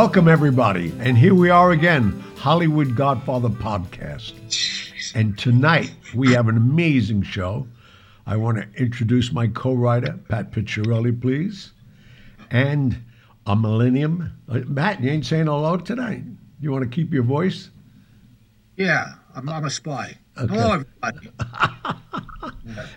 Welcome, everybody. And here we are again, Hollywood Godfather Podcast. And tonight we have an amazing show. I want to introduce my co writer, Pat Picciarelli, please. And a millennium. Uh, Matt, you ain't saying hello tonight. You want to keep your voice? Yeah, I'm, I'm a spy. Okay. Hello, everybody.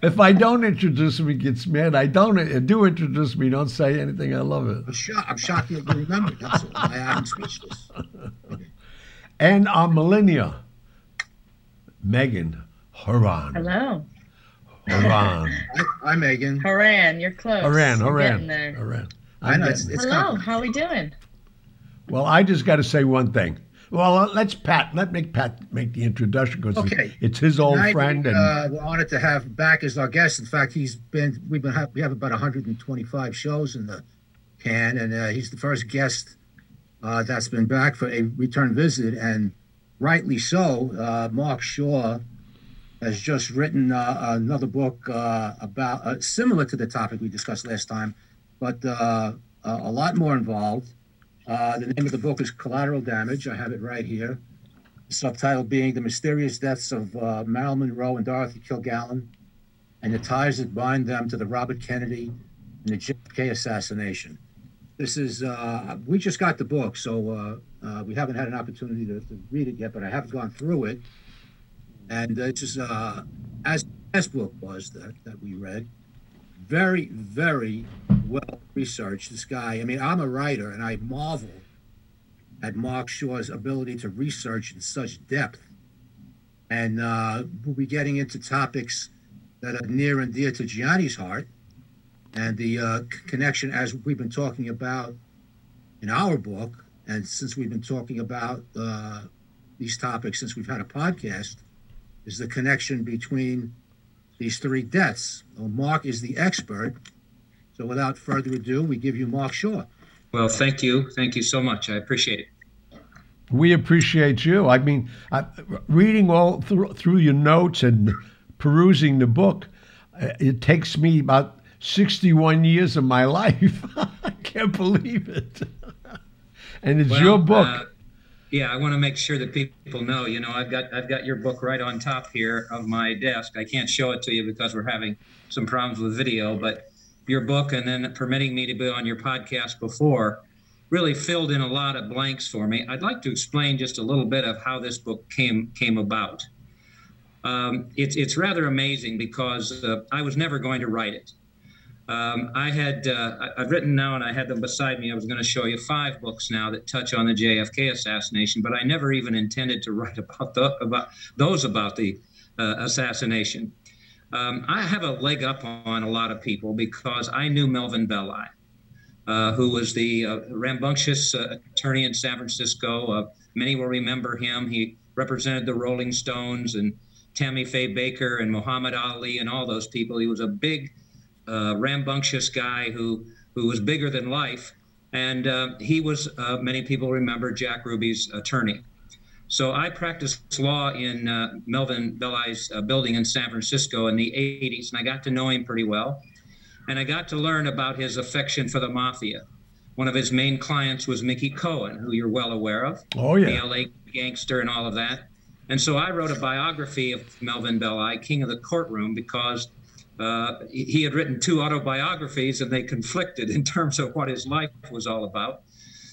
if I don't introduce him, he gets mad. I don't uh, do introduce me. Don't say anything. I love it. I'm shocked. I'm shocked that you remember. That's all. I, am speechless. And our millennia, Megan Horan. Hello. Horan. Hi, Megan. Horan, you're close. Horan, Horan. Horan. I know. It's, it's Hello. How are we doing? Well, I just got to say one thing. Well, uh, let's Pat. Let make Pat make the introduction because okay. it's his old Tonight, friend. And uh, we're honored to have back as our guest. In fact, he's been we've been we have about 125 shows in the can, and uh, he's the first guest uh, that's been back for a return visit, and rightly so. Uh, Mark Shaw has just written uh, another book about similar to the topic we discussed last time, but a lot more involved. Uh, the name of the book is Collateral Damage. I have it right here. The subtitle being The Mysterious Deaths of uh, Marilyn Monroe and Dorothy Kilgallen and the Ties That Bind Them to the Robert Kennedy and the JFK Assassination. This is, uh, we just got the book, so uh, uh, we haven't had an opportunity to, to, read it yet, but I have gone through it. And it's just, as this book was that, that we read, very, very well researched. This guy, I mean, I'm a writer and I marvel at Mark Shaw's ability to research in such depth. And uh, we'll be getting into topics that are near and dear to Gianni's heart and the uh, connection, as we've been talking about in our book. And since we've been talking about uh, these topics since we've had a podcast, is the connection between these three deaths. Well, Mark is the expert. So without further ado, we give you Mark Shaw. Well, thank you. Thank you so much. I appreciate it. We appreciate you. I mean, I, reading all through, through your notes and perusing the book, uh, it takes me about 61 years of my life. I can't believe it. and it's well, your book. Uh, yeah, I want to make sure that people know. You know, I've got I've got your book right on top here of my desk. I can't show it to you because we're having some problems with video, but your book and then permitting me to be on your podcast before really filled in a lot of blanks for me. I'd like to explain just a little bit of how this book came came about. Um, it's it's rather amazing because uh, I was never going to write it. Um, I had uh, I've written now, and I had them beside me. I was going to show you five books now that touch on the JFK assassination, but I never even intended to write about the, about those about the uh, assassination. Um, I have a leg up on a lot of people because I knew Melvin Belli, uh, who was the uh, rambunctious uh, attorney in San Francisco. Uh, many will remember him. He represented the Rolling Stones and Tammy Faye Bakker and Muhammad Ali and all those people. He was a big uh, rambunctious guy who who was bigger than life, and uh, he was many people remember Jack Ruby's attorney. So I practiced law in uh, Melvin Belli's uh, building in San Francisco in the 80s, and I got to know him pretty well, and I got to learn about his affection for the mafia. One of his main clients was Mickey Cohen, who you're well aware of. Oh yeah, the LA gangster and all of that. And so I wrote a biography of Melvin Belli, King of the Courtroom, because uh, he had written two autobiographies and they conflicted in terms of what his life was all about.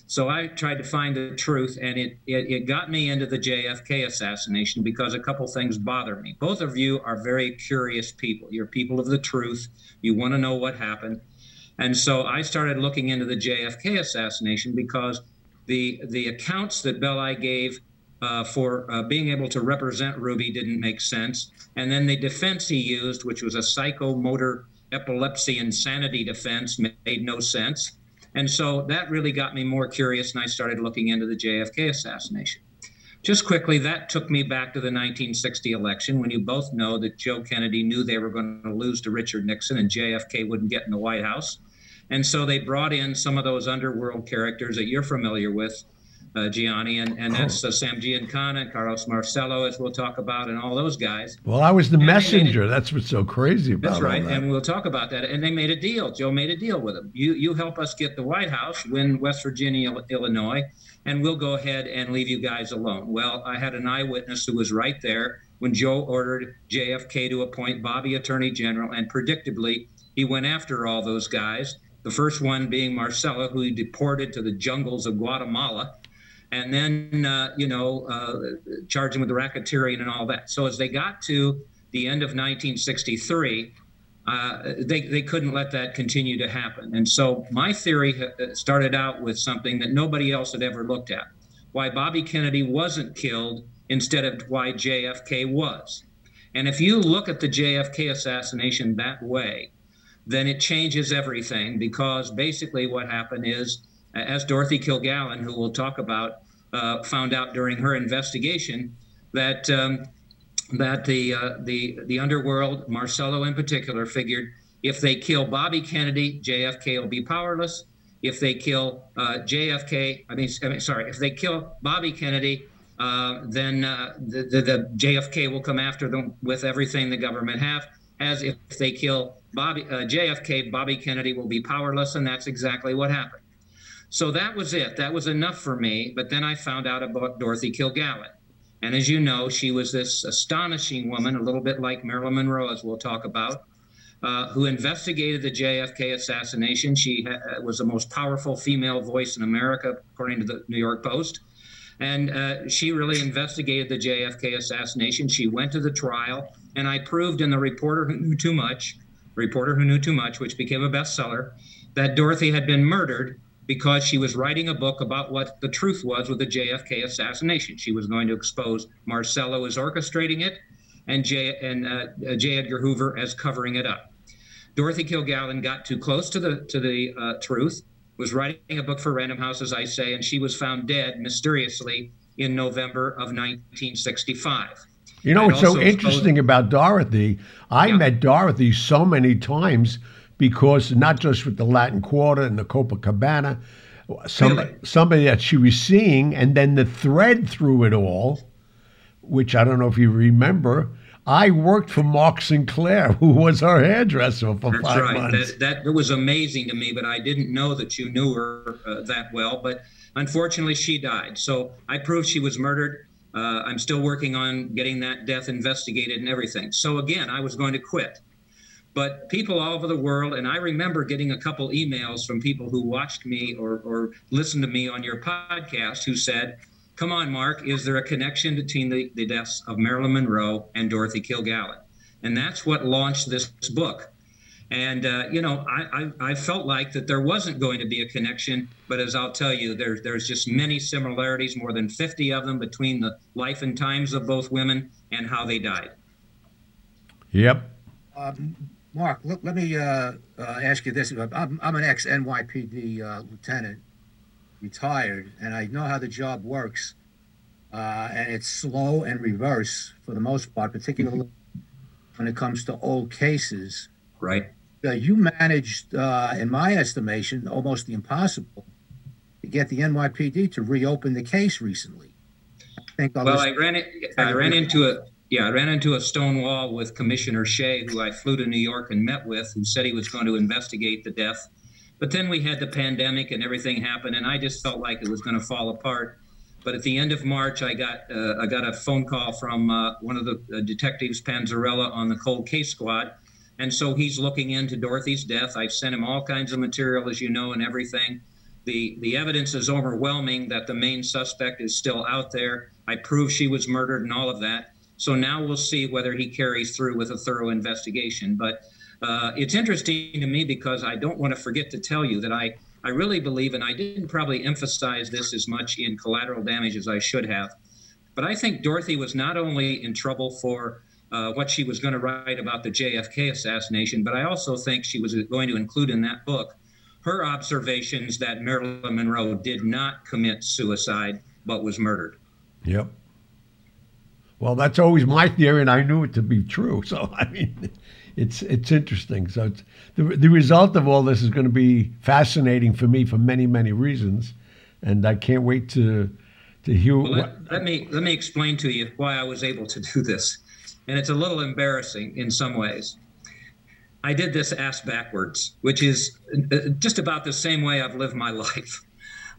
So I tried to find the truth, and it, it, it got me into the JFK assassination because a couple things bother me. Both of you are very curious people. You're people of the truth. You want to know what happened. And so I started looking into the JFK assassination because the the accounts that Belli gave uh, for uh, being able to represent Ruby didn't make sense. And then the defense he used, which was a psychomotor epilepsy insanity defense, made no sense. And so that really got me more curious, and I started looking into the JFK assassination. Just quickly, that took me back to the 1960 election when you both know that Joe Kennedy knew they were going to lose to Richard Nixon and JFK wouldn't get in the White House. And so they brought in some of those underworld characters that you're familiar with uh, Gianni, and, and that's uh, Sam Giancana and Carlos Marcello, as we'll talk about, and all those guys. Well, I was the made messenger. it- That's what's so crazy about it. That's right, that. and we'll talk about that. And they made a deal. Joe made a deal with them. You you help us get the White House, win West Virginia, Illinois, and we'll go ahead and leave you guys alone. Well, I had an eyewitness who was right there when Joe ordered JFK to appoint Bobby Attorney General, and predictably, he went after all those guys. The first one being Marcello, who he deported to the jungles of Guatemala and then uh, you know uh, charge him with racketeering and all that. So as they got to the end of 1963, uh, they they couldn't let that continue to happen. And so my theory uh, started out with something that nobody else had ever looked at: why Bobby Kennedy wasn't killed instead of why JFK was. And if you look at the JFK assassination that way, then it changes everything because basically what happened is, as Dorothy Kilgallen, who we'll talk about, uh, found out during her investigation, that um, that the uh, the the underworld, Marcello in particular, figured if they kill Bobby Kennedy, JFK will be powerless. If they kill uh, JFK, I mean, I mean, sorry, if they kill Bobby Kennedy, uh, then uh, the, the, the JFK will come after them with everything the government have. As if they kill Bobby uh, JFK, Bobby Kennedy will be powerless, and that's exactly what happened. So that was it. That was enough for me. But then I found out about Dorothy Kilgallen. And as you know, she was this astonishing woman, a little bit like Marilyn Monroe, as we'll talk about, uh, who investigated the JFK assassination. She ha- was the most powerful female voice in America, according to the New York Post. And uh, she really investigated the JFK assassination. She went to the trial, and I proved in the Reporter Who Knew Too Much, Reporter Who Knew Too Much, which became a bestseller, that Dorothy had been murdered because she was writing a book about what the truth was with the JFK assassination. She was going to expose Marcello as orchestrating it, and J. and uh, J. Edgar Hoover as covering it up. Dorothy Kilgallen got too close to the to the uh, truth, was writing a book for Random House, as I say, and she was found dead mysteriously in November of 1965. You know I'd what's so interesting about Dorothy? I Yeah. met Dorothy so many times because not just with the Latin Quarter and the Copacabana, some, Really? somebody that she was seeing, and then the thread through it all, which I don't know if you remember. I worked for Marc Sinclaire, who was our hairdresser for That's five right. months. That, that was amazing to me, but I didn't know that you knew her uh, that well. But unfortunately, she died. So I proved she was murdered. Uh, I'm still working on getting that death investigated and everything. So again, I was going to quit. But people all over the world, and I remember getting a couple emails from people who watched me or, or listened to me on your podcast who said, Come on, Mark, is there a connection between the, the deaths of Marilyn Monroe and Dorothy Kilgallen? And that's what launched this book. And uh, you know, I, I, I felt like that there wasn't going to be a connection, but as I'll tell you, there's there's just many similarities, more than 50 of them, between the life and times of both women and how they died. Yep. Um, Mark, let, let me uh, uh, ask you this. I'm, I'm an ex NYPD uh, lieutenant, retired, and I know how the job works. Uh, and it's slow and reverse for the most part, particularly when it comes to old cases. Right? Uh, you managed, uh, in my estimation, almost the impossible to get the NYPD to reopen the case recently. I think I'll Well, I ran it. I ran into a yeah, I ran into a stone wall with Commissioner Shea, who I flew to New York and met with, who said he was going to investigate the death. But then we had the pandemic and everything happened, and I just felt like it was going to fall apart. But at the end of March, I got uh, I got a phone call from uh, one of the uh, detectives, Panzarella, on the cold case squad, and so he's looking into Dorothy's death. I've sent him all kinds of material, as you know, and everything. The the evidence is overwhelming that the main suspect is still out there. I prove she was murdered and all of that. So now we'll see whether he carries through with a thorough investigation. But uh, it's interesting to me because I don't want to forget to tell you that I, I really believe, and I didn't probably emphasize this as much in collateral damage as I should have, but I think Dorothy was not only in trouble for uh, what she was going to write about the JFK assassination, but I also think she was going to include in that book her observations that Marilyn Monroe did not commit suicide but was murdered. Yep. Well, that's always my theory, and I knew it to be true. So, I mean, it's it's interesting. So, it's, the the result of all this is going to be fascinating for me for many many reasons, and I can't wait to to hear Well, what. let, let me let me explain to you why I was able to do this, and it's a little embarrassing in some ways. I did this ass backwards, which is uh, just about the same way I've lived my life.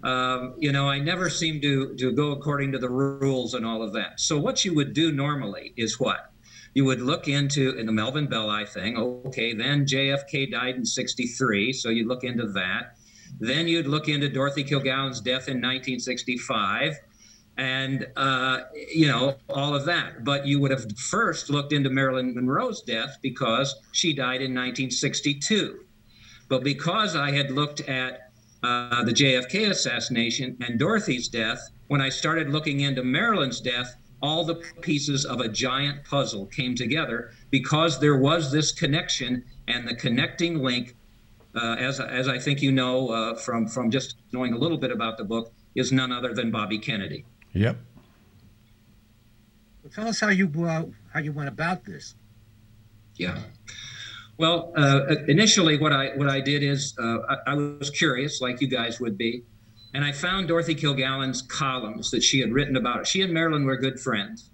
Um, you know, I never seem to to go according to the rules and all of that. So what you would do normally is what you would look into in the Melvin Belli thing. Okay, then JFK died in '63, so you look into that. Then you'd look into Dorothy Kilgallen's death in 1965 and uh, you know all of that. But you would have first looked into Marilyn Monroe's death because she died in 1962. But because I had looked at uh, the JFK assassination and Dorothy's death, when I started looking into Marilyn's death, all the pieces of a giant puzzle came together because there was this connection and the connecting link. Uh, as, as I think you know uh, from, from just knowing a little bit about the book, is none other than Bobby Kennedy. Yep. Well, tell us how you uh, how you went about this. Yeah. Well, uh, initially, what I what I did is uh, I, I, was curious, like you guys would be, and I found Dorothy Kilgallen's columns that she had written about her. She and Marilyn were good friends,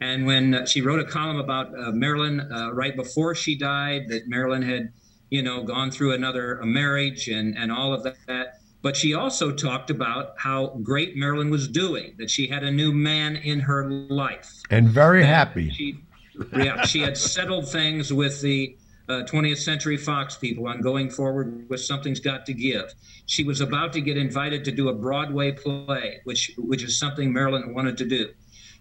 and when uh, she wrote a column about uh, Marilyn uh, right before she died, that Marilyn had, you know, gone through another marriage and and all of that. But she also talked about how great Marilyn was doing, that she had a new man in her life. And very happy. She, yeah, she had settled things with the uh, 20th Century Fox people on going forward with Something's Got to Give. She was about to get invited to do a Broadway play, which which is something Marilyn wanted to do.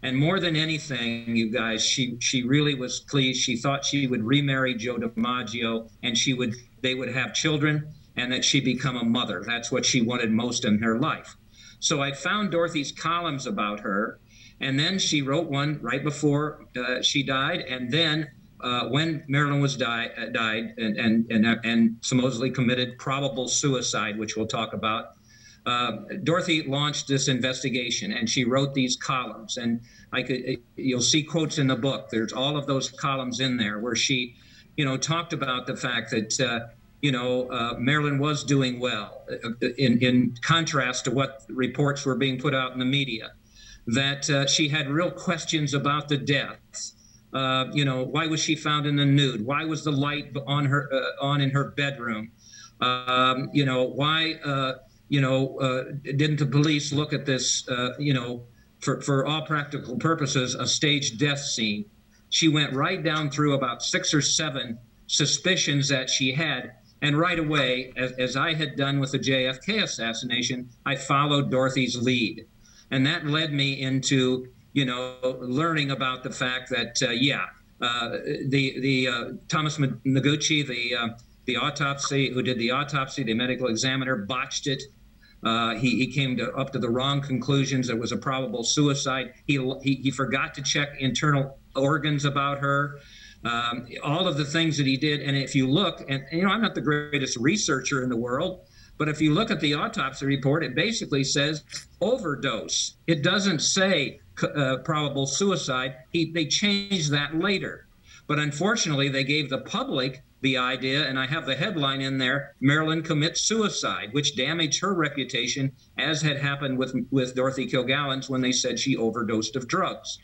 And more than anything, you guys, she she really was pleased. She thought she would remarry Joe DiMaggio, and she would they would have children and that she become a mother. That's what she wanted most in her life. So I found Dorothy's columns about her, and then she wrote one right before uh, she died, and then uh, when Marilyn was die, uh, died and, and and and supposedly committed probable suicide, which we'll talk about. Uh, Dorothy launched this investigation, and she wrote these columns. And I could, you'll see quotes in the book. There's all of those columns in there where she, you know, talked about the fact that uh, you know, uh, Marilyn was doing well, uh, in, in contrast to what reports were being put out in the media, that uh, she had real questions about the deaths. Uh, you know, why was she found in the nude? Why was the light on her uh, on in her bedroom? Um, you know, why? Uh, you know, didn't the police look at this? you know, for for all practical purposes, a staged death scene. She went right down through about six or seven suspicions that she had and right away, as, as, I had done with the JFK assassination, I followed Dorothy's lead. And that led me into, you know, learning about the fact that, uh, yeah, uh, the, the uh, Thomas Noguchi, the, uh, the autopsy, who did the autopsy, the medical examiner, botched it. Uh, he, he came to, up to the wrong conclusions. It was a probable suicide. He, he, he forgot to check internal organs about her um, all of the things that he did. And if you look, and you know, I'm not the greatest researcher in the world, but if you look at the autopsy report, it basically says overdose. It doesn't say uh, probable suicide. He, they changed that later. But unfortunately, they gave the public the idea, and I have the headline in there Marilyn commits suicide, which damaged her reputation, as had happened with, with Dorothy Kilgallen's when they said she overdosed of drugs.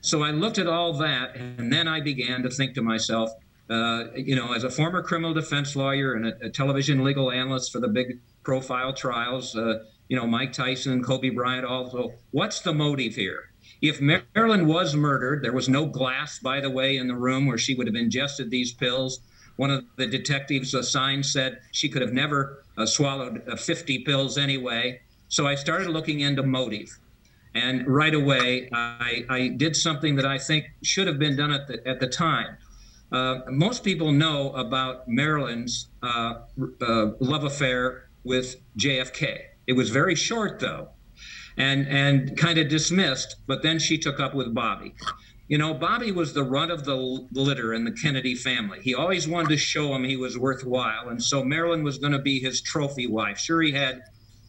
So I looked at all that, and then I began to think to myself, uh, you know, as a former criminal defense lawyer and a, a television legal analyst for the big profile trials, uh, you know, Mike Tyson, Kobe Bryant, also, what's the motive here? If Marilyn was murdered, there was no glass, by the way, in the room where she would have ingested these pills. One of the detectives assigned said she could have never uh, swallowed uh, 50 pills anyway. So I started looking into motive. And right away, I, I did something that I think should have been done at the, at the time. Uh, most people know about Marilyn's uh, uh, love affair with JFK. It was very short, though, and and kind of dismissed. But then she took up with Bobby. You know, Bobby was the runt of the litter in the Kennedy family. He always wanted to show him he was worthwhile, and so Marilyn was going to be his trophy wife. Sure, he had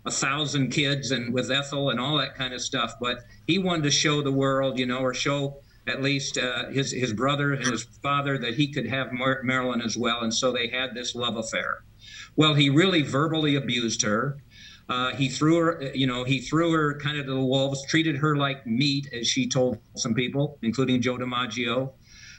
a thousand kids and with Ethel and all that kind of stuff. But he wanted to show the world, you know, or show at least uh, his his brother and his father that he could have Mar- Marilyn as well. And so they had this love affair. Well, he really verbally abused her. Uh, he threw her, you know, he threw her kind of to the wolves, treated her like meat, as she told some people, including Joe DiMaggio.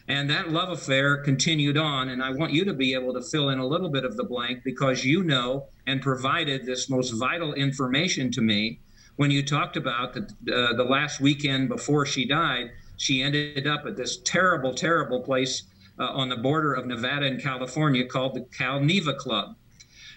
And that love affair continued on. And I want you to be able to fill in a little bit of the blank because you know and provided this most vital information to me when you talked about the, uh, the last weekend before she died. She ended up at this terrible, terrible place uh, on the border of Nevada and California called the Cal Neva Club.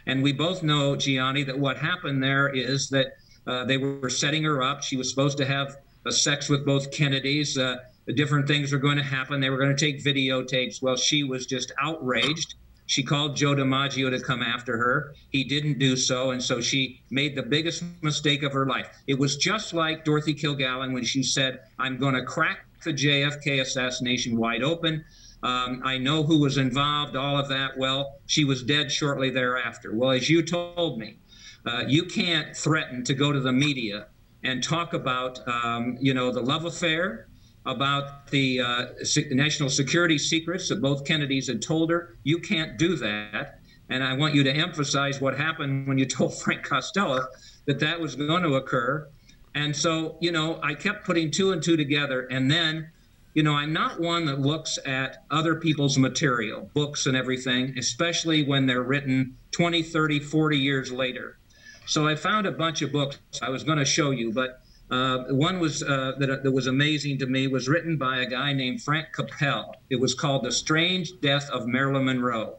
And we both know, Gianni, that what happened there is that uh, they were setting her up. She was supposed to have a sex with both Kennedys. Uh, different things were going to happen. They were going to take videotapes. Well, she was just outraged. She called Joe DiMaggio to come after her. He didn't do so, and so she made the biggest mistake of her life. It was just like Dorothy Kilgallen when she said, "I'm going to crack the JFK assassination wide open." Um, I know who was involved, all of that. Well, she was dead shortly thereafter. Well, as you told me, uh, you can't threaten to go to the media and talk about, um, you know, the love affair, about the uh, national security secrets that both Kennedys had told her. You can't do that. And I want you to emphasize what happened when you told Frank Costello that that was going to occur. And so, you know, I kept putting two and two together. And then, you know, I'm not one that looks at other people's material, books and everything, especially when they're written 20, 30, 40 years later. So I found a bunch of books I was going to show you, but uh, one was uh, that, that was amazing to me was written by a guy named Frank Capell. It was called The Strange Death of Marilyn Monroe.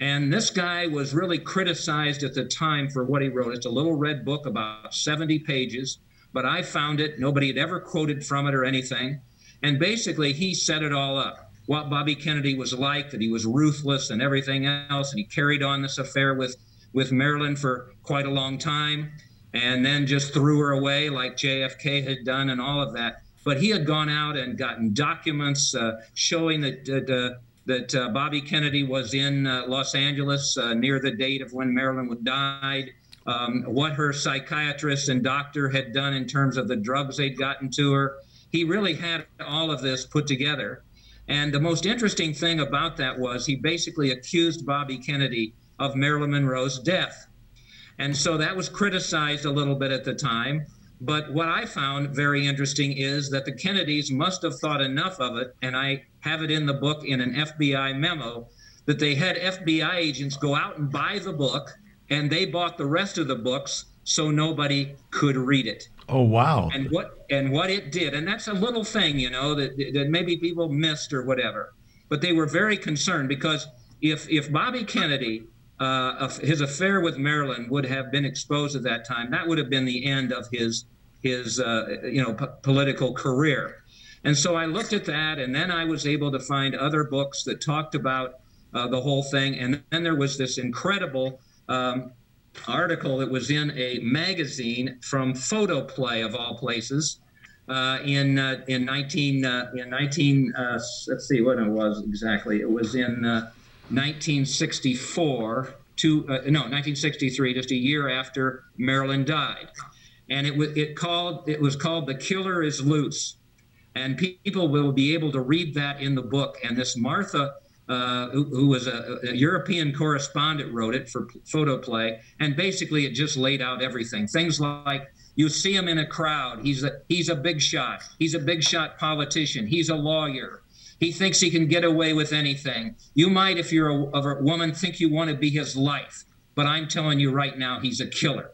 And this guy was really criticized at the time for what he wrote. It's a little red book about 70 pages, but I found it. Nobody had ever quoted from it or anything. And basically, he set it all up what Bobby Kennedy was like, that he was ruthless and everything else. And he carried on this affair with, with Marilyn for quite a long time and then just threw her away like JFK had done and all of that. But he had gone out and gotten documents uh, showing that uh, that uh, Bobby Kennedy was in uh, Los Angeles uh, near the date of when Marilyn died. Um, what her psychiatrist and doctor had done in terms of the drugs they'd gotten to her. He really had all of this put together. And the most interesting thing about that was he basically accused Bobby Kennedy of Marilyn Monroe's death. And so that was criticized a little bit at the time. But what I found very interesting is that the Kennedys must have thought enough of it, and I have it in the book in an FBI memo, that they had FBI agents go out and buy the book, and they bought the rest of the books so nobody could read it. Oh wow! And what and what it did, and that's a little thing, you know, that that maybe people missed or whatever. But they were very concerned because if if Bobby Kennedy uh, his affair with Marilyn would have been exposed at that time. That would have been the end of his his uh, you know p- political career. And so I looked at that, and then I was able to find other books that talked about uh, the whole thing. And then there was this incredible um, article that was in a magazine from Photoplay of all places. Uh, in uh, in 19 uh, in 19 uh, let's see what it was exactly. It was in 1964 to uh, no 1963, just a year after Marilyn died, and it was it called it was called "The Killer Is Loose," and people will be able to read that in the book. And this Martha. Uh, who, who, was a, a, European correspondent, wrote it for Photoplay, and basically it just laid out everything. Things like you see him in a crowd, he's a he's a big shot, he's a big shot politician, he's a lawyer, he thinks he can get away with anything. You might, if you're a, a woman, think you want to be his life. But I'm telling you right now, he's a killer.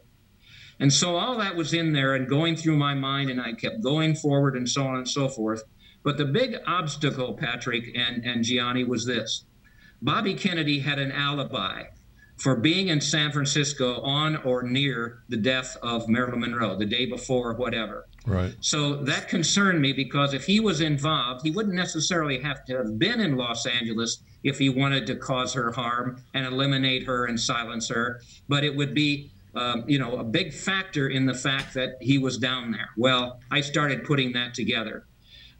And so all that was in there and going through my mind, and I kept going forward and so on and so forth. But the big obstacle, Patrick and, and Gianni, was this Bobby Kennedy had an alibi for being in San Francisco on or near the death of Marilyn Monroe, the day before, whatever. Right. So that concerned me because if he was involved, he wouldn't necessarily have to have been in Los Angeles if he wanted to cause her harm and eliminate her and silence her. But it would be, um, you know, a big factor in the fact that he was down there. Well, I started putting that together,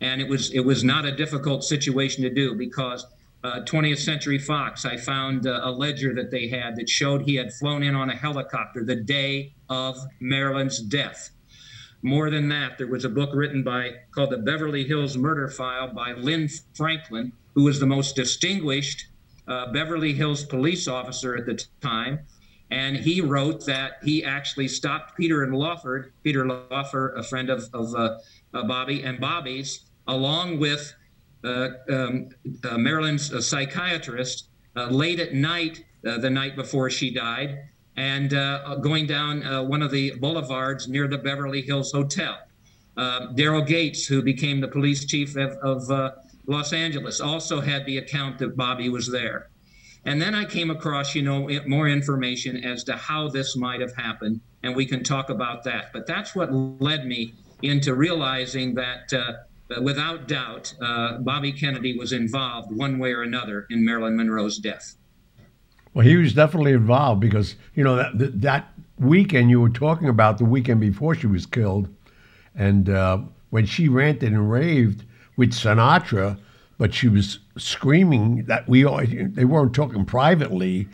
and it was it was not a difficult situation to do because. Uh, 20th Century Fox, I found uh, a ledger that they had that showed he had flown in on a helicopter the day of Marilyn's death more than that, there was a book written by called The Beverly Hills Murder File by Lynn Franklin, who was the most distinguished uh, Beverly Hills police officer at the time. And he wrote that he actually stopped Peter and Lawford, Peter Lawford, a friend of, of uh, uh, Bobby and Bobby's, along with uh, um, uh, Marilyn's psychiatrist, uh, late at night, uh, the night before she died, and going down one of the boulevards near the Beverly Hills Hotel. Daryl Gates, who became the police chief of, of Los Angeles, also had the account that Bobby was there. And then I came across, you know, more information as to how this might have happened, and we can talk about that. But that's what led me into realizing that, uh, without doubt, uh, Bobby Kennedy was involved one way or another in Marilyn Monroe's death. Well, he was definitely involved because you know that that weekend you were talking about the weekend before she was killed, and uh, when she ranted and raved with Sinatra but she was screaming that we all, they weren't talking privately.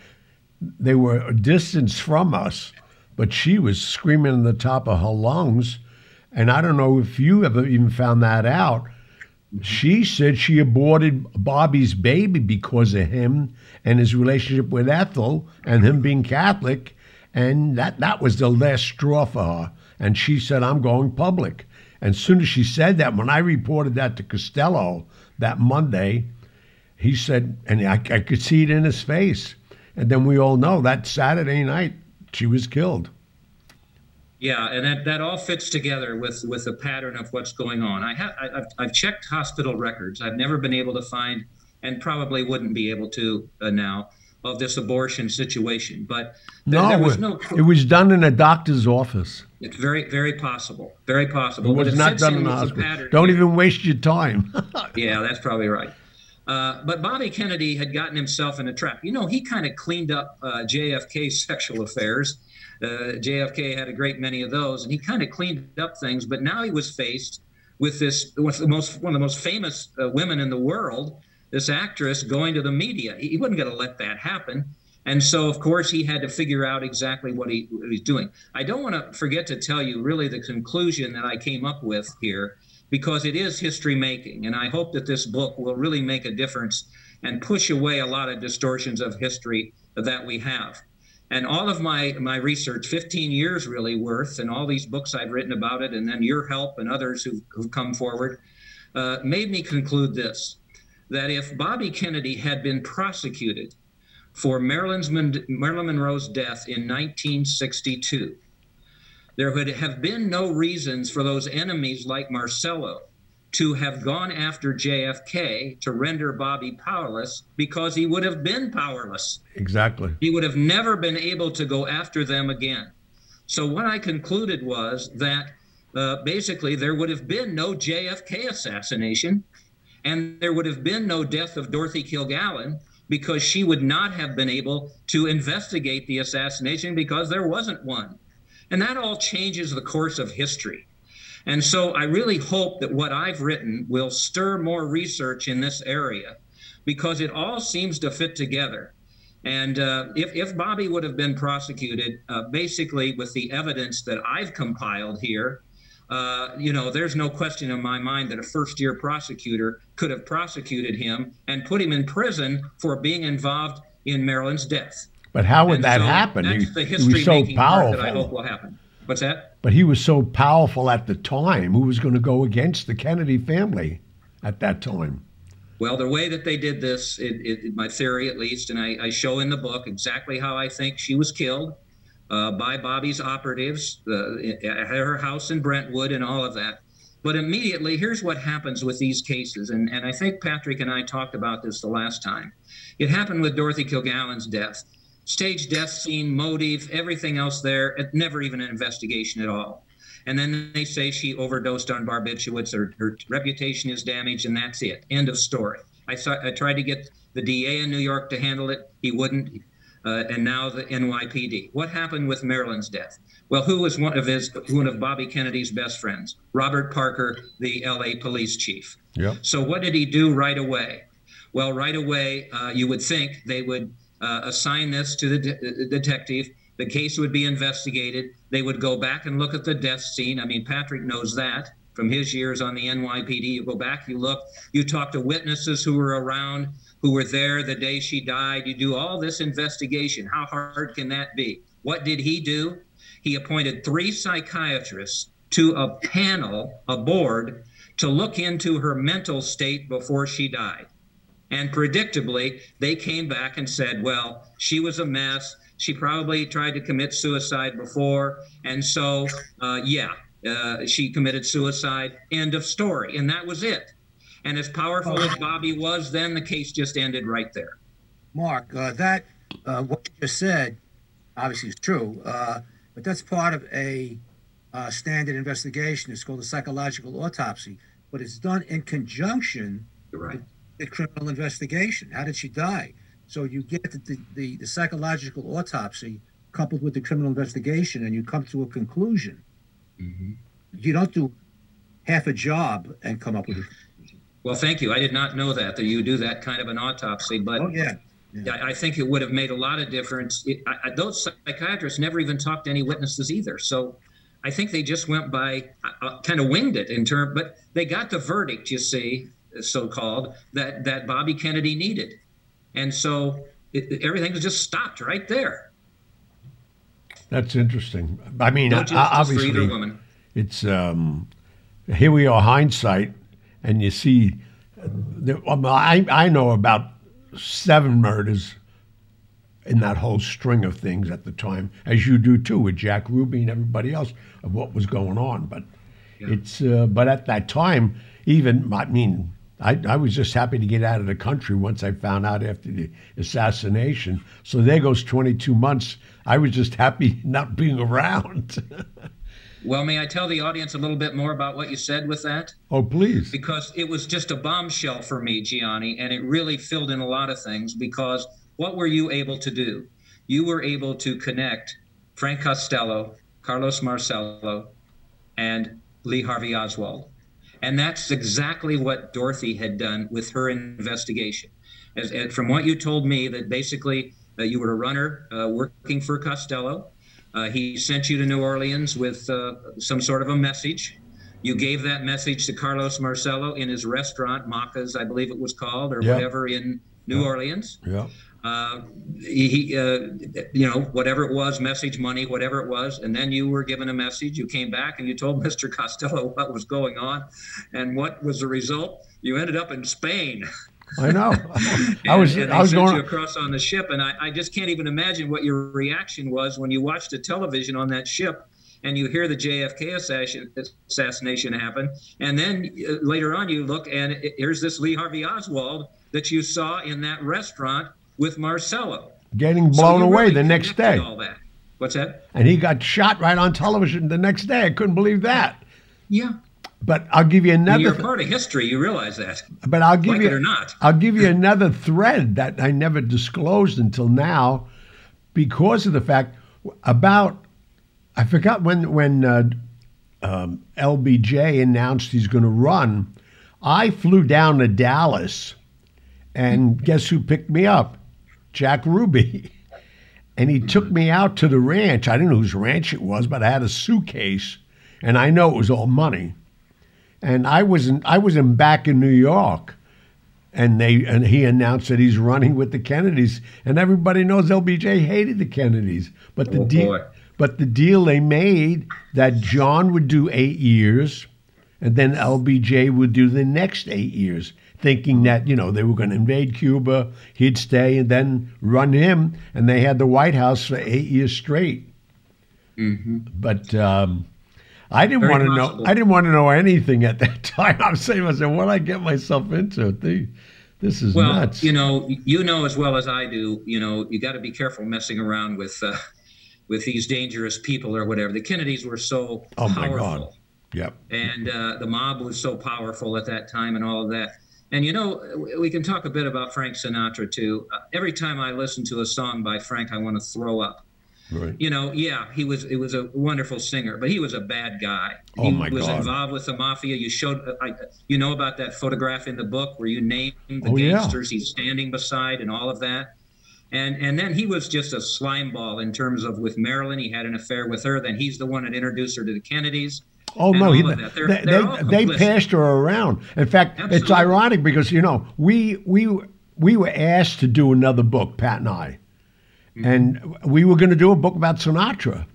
They were a distance from us, but she was screaming in the top of her lungs. And I don't know if you ever even found that out. She said she aborted Bobby's baby because of him and his relationship with Ethel and him being Catholic. And that, that was the last straw for her. And she said, I'm going public. And as soon as she said that, when I reported that to Costello, that Monday, he said, and I, I could see it in his face. And then we all know that Saturday night she was killed. Yeah, and that, that all fits together with with the pattern of what's going on. I have I've, I've checked hospital records. I've never been able to find, and probably wouldn't be able to uh, now, of this abortion situation. But there, no, there was no. It was done in a doctor's office. It's very, very possible. Very possible. It was not done in a hospital. Don't here. even waste your time. yeah, that's probably right. Uh, but Bobby Kennedy had gotten himself in a trap. You know, he kind of cleaned up uh, JFK's sexual affairs. Uh, JFK had a great many of those, and he kind of cleaned up things. But now he was faced with this, with the most one of the most famous uh, women in the world, this actress going to the media. He, he wasn't going to let that happen. And so, of course, he had to figure out exactly what, he, what he's doing. I don't want to forget to tell you really the conclusion that I came up with here, because it is history making. And I hope that this book will really make a difference and push away a lot of distortions of history that we have. And all of my, my research, 15 years really worth, and all these books I've written about it, and then your help and others who've, who've come forward, uh, made me conclude this that if Bobby Kennedy had been prosecuted for Marilyn's, Marilyn Monroe's death in 1962. There would have been no reasons for those enemies like Marcello to have gone after JFK to render Bobby powerless because he would have been powerless. Exactly. He would have never been able to go after them again. So, what I concluded was that uh, basically there would have been no JFK assassination and there would have been no death of Dorothy Kilgallen because she would not have been able to investigate the assassination because there wasn't one. And that all changes the course of history. And so I really hope that what I've written will stir more research in this area because it all seems to fit together. And uh, if, if Bobby would have been prosecuted, uh, basically with the evidence that I've compiled here, uh, you know, there's no question in my mind that a first year prosecutor could have prosecuted him and put him in prison for being involved in Marilyn's death. But how would and that so happen? That's he, the history was so powerful. that I hope will happen. What's that? But he was so powerful at the time. Who was going to go against the Kennedy family at that time? Well, the way that they did this, it, it, my theory at least, and I, I show in the book exactly how I think she was killed uh, by Bobby's operatives uh, at her house in Brentwood and all of that. But immediately, here's what happens with these cases. And, and I think Patrick and I talked about this the last time. It happened with Dorothy Kilgallen's death. Stage death scene, motive, everything else there, never even an investigation at all. And then they say she overdosed on barbiturates, her, her reputation is damaged, and that's it. End of story. I, saw, I tried to get the DA in New York to handle it. He wouldn't uh, and now the NYPD. What happened with Marilyn's death? Well, who was one of his, one of Bobby Kennedy's best friends? Robert Parker, the LA police chief. Yep. So what did he do right away? Well, right away, uh, you would think they would uh, assign this to the, de- detective. The case would be investigated. They would go back and look at the death scene. I mean, Patrick knows that from his years on the NYPD. You go back, you look, you talk to witnesses who were around, who were there the day she died. You do all this investigation. How hard can that be? What did he do? He appointed three psychiatrists to a panel, a board, to look into her mental state before she died. And predictably, they came back and said, well, she was a mess. She probably tried to commit suicide before. And so, uh, yeah, uh, she committed suicide. End of story. And that was it. And as powerful as Bobby was, then the case just ended right there. Mark, uh, that uh, what you just said obviously is true, uh, but that's part of a uh, standard investigation. It's called a psychological autopsy, but it's done in conjunction right. with the criminal investigation. How did she die? So you get the, the, the psychological autopsy coupled with the criminal investigation, and you come to a conclusion. Mm-hmm. You don't do half a job and come up with it. Well, thank you. I did not know that that you do that kind of an autopsy, but Oh yeah. I, I think it would have made a lot of difference. It, I, those psychiatrists never even talked to any witnesses either, so I think they just went by, uh, uh, kind of winged it in term. But they got the verdict, you see, so called that that Bobby Kennedy needed, and so it, everything was just stopped right there. That's interesting. I mean, No o- justice for obviously, it's um, here we are hindsight, and you see, um, I I know about seven murders in that whole string of things at the time, as you do too with Jack Ruby and everybody else of what was going on. But it's uh, but at that time, even I mean. I, I was just happy to get out of the country once I found out after the assassination. So there goes 22 months. I was just happy not being around. Well, may I tell the audience a little bit more about what you said with that? oh, please. because it was just a bombshell for me, Gianni, and it really filled in a lot of things. Because what were you able to do? You were able to connect Frank Costello, Carlos Marcello, and Lee Harvey Oswald. And that's exactly what Dorothy had done with her investigation. As, as from what you told me, that basically uh, you were a runner uh, working for Costello. Uh, he sent you to New Orleans with uh, some sort of a message. You gave that message to Carlos Marcello in his restaurant, Maca's, I believe it was called, or Yeah. whatever, in New Orleans. Yeah. Uh, he, uh, you know, whatever it was, message money, whatever it was, and then you were given a message. You came back and you told Mr. Costello what was going on, and what was the result? You ended up in Spain. I know. I was and I was sent going. you across on the ship, and I, I just can't even imagine what your reaction was when you watched the television on that ship and you hear the JFK assassination happen, and then uh, later on you look and it- here's this Lee Harvey Oswald that you saw in that restaurant with Marcello. getting blown you away really the next day. All that. What's that? And he got shot right on television the next day. I couldn't believe that. Yeah. But I'll give you another. You're th- part of history. You realize that. but I'll give Like you it or not. I'll give you another thread that I never disclosed until now, because of the fact about I forgot when when uh, um, LBJ announced he's going to run. I flew down to Dallas, and guess who picked me up? Jack Ruby. And he took me out to the ranch. I didn't know whose ranch it was, but I had a suitcase, and I know it was all money. And I wasn't. I was in back in New York, and they and he announced that he's running with the Kennedys, and everybody knows LBJ hated the Kennedys. But the Oh, deal, boy. but the deal they made that John would do eight years, and then LBJ would do the next eight years, thinking that you know they were going to invade Cuba, he'd stay, and then run him, and they had the White House for eight years straight. But um, I didn't want to know. I didn't want to know anything at that time. I'm saying to myself, what I get myself into? This is Well, nuts. you know, you know as well as I do. You know, you got to be careful messing around with uh, with these dangerous people or whatever. The Kennedys were so Oh, my powerful, God. Yep. and uh, the mob was so powerful at that time, and all of that. And you know, we can talk a bit about Frank Sinatra too. Uh, every time I listen to a song by Frank, I want to throw up. Right. You know, yeah, he was it was a wonderful singer, but he was a bad guy. Oh, he my was God. involved with the mafia. You showed, uh, I, you know about that photograph in the book where you name the Oh, yeah. gangsters he's standing beside and all of that. And and then he was just a slime ball in terms of with Marilyn. He had an affair with her. Then he's the one that introduced her to the Kennedys. Oh no, he. They're- they they're they, they passed her around. In fact, it's ironic because you know we we we were asked to do another book, Pat and I, and we were going to do a book about Sinatra,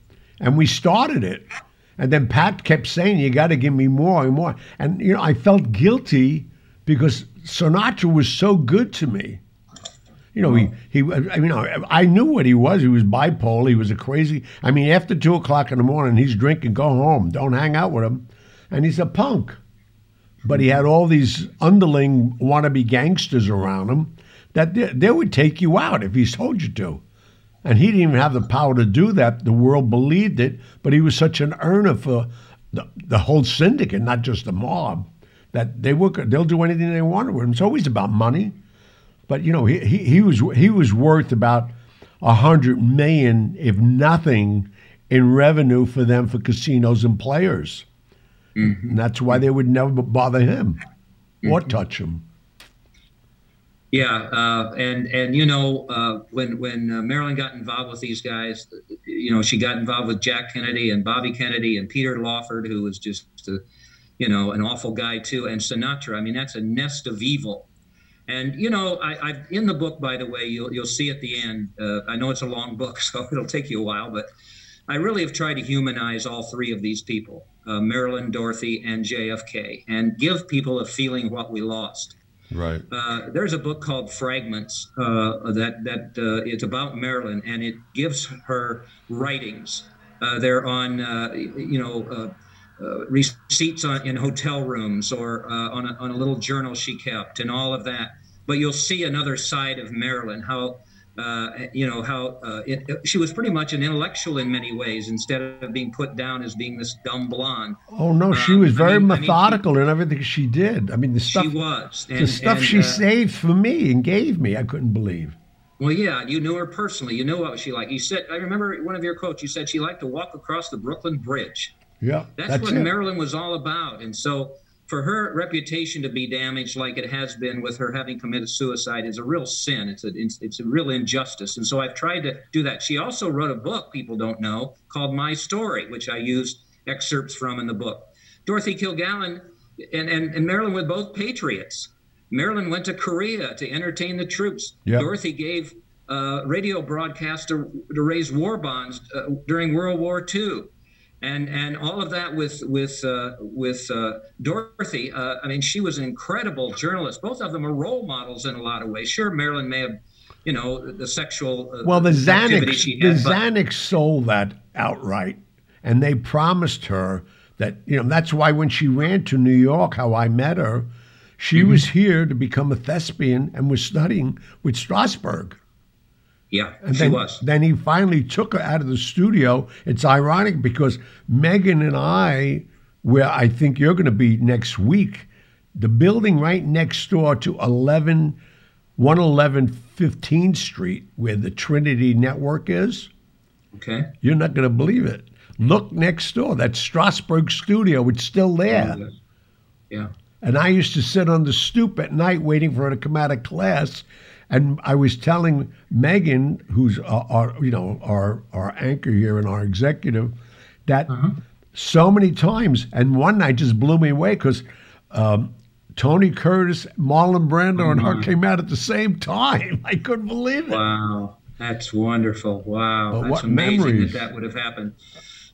and we started it, and then Pat kept saying, "You got to give me more and more," and you know, I felt guilty because Sinatra was so good to me. You know, he, he, I mean, I knew what he was. He was bipolar. He was a crazy. I mean, after two o'clock in the morning, he's drinking. Go home. Don't hang out with him. And he's a punk. But he had all these underling wannabe gangsters around him that they, they would take you out if he told you to. And he didn't even have the power to do that. The world believed it, but he was such an earner for the, the whole syndicate, not just the mob, that they will they'll do anything they want with him. It's always about money. But you know, he, he, he was he was worth about a hundred million, if nothing, in revenue for them for casinos and players. And that's why they would never bother him or touch him. Yeah, uh, and and you know uh, when when uh, Marilyn got involved with these guys, you know she got involved with Jack Kennedy and Bobby Kennedy and Peter Lawford, who was just a, you know an awful guy too, and Sinatra. I mean that's a nest of evil. And you know I, I in the book, by the way, you'll you'll see at the end. Uh, I know it's a long book, so it'll take you a while, but I really have tried to humanize all three of these people, uh, Marilyn, Dorothy, and JFK, and give people a feeling what we lost. Right. Uh, there's a book called Fragments uh, that that uh, it's about Marilyn, and it gives her writings. Uh, they're on, uh, you know, uh, receipts on, in hotel rooms or uh, on, a, on a little journal she kept, and all of that. But you'll see another side of Marilyn, how. Uh, you know how uh, it, she was pretty much an intellectual in many ways, instead of being put down as being this dumb blonde. Oh no, she Um, was I very mean- I mean, she- methodical in everything she did. I mean, the stuff she was. the stuff she saved for me and gave me, I couldn't believe. Well, yeah, you knew her personally. You knew what she liked. You said, I remember one of your quotes. You said she liked to walk across the Brooklyn Bridge. Yeah, That's, that's, what it. Marilyn was all about. And so, for her reputation to be damaged like it has been with her having committed suicide is a real sin. It's a it's, it's a real injustice. And so, I've tried to do that. She also wrote a book people don't know called My Story, which I used excerpts from in the book. Dorothy Kilgallen and, and, and Marilyn were both patriots. Marilyn went to Korea to entertain the troops. Yep. Dorothy gave uh, radio broadcasts to, to raise war bonds uh, during World War II. And, and all of that with with uh, with uh, Dorothy. Uh, I mean, she was an incredible journalist. Both of them are role models in a lot of ways. Sure, Marilyn may have, you know, the sexual uh, Well, the Xanax, she the had, but- Xanax sold that outright, and they promised her that you know that's why when she ran to New York, how I met her, she Mm-hmm. was here to become a thespian and was studying with Strasberg. Yeah, And she then, was. then he finally took her out of the studio. It's ironic because Megan and I, where I think you're going to be next week, the building right next door to 11, 111 15th Street, where the Trinity Network is, Okay. you're not going to believe it. Look next door. That Strasberg Studio. It's still there. Oh, yeah. And I used to sit on the stoop at night waiting for her to come out of class. And I was telling Megan, who's our, our you know our our anchor here and our executive, that so many times. And one night just blew me away because um, Tony Curtis, Marlon Brando, and her came out at the same time. I couldn't believe it. Wow, that's wonderful. Wow, But that's what amazing memories. that that would have happened.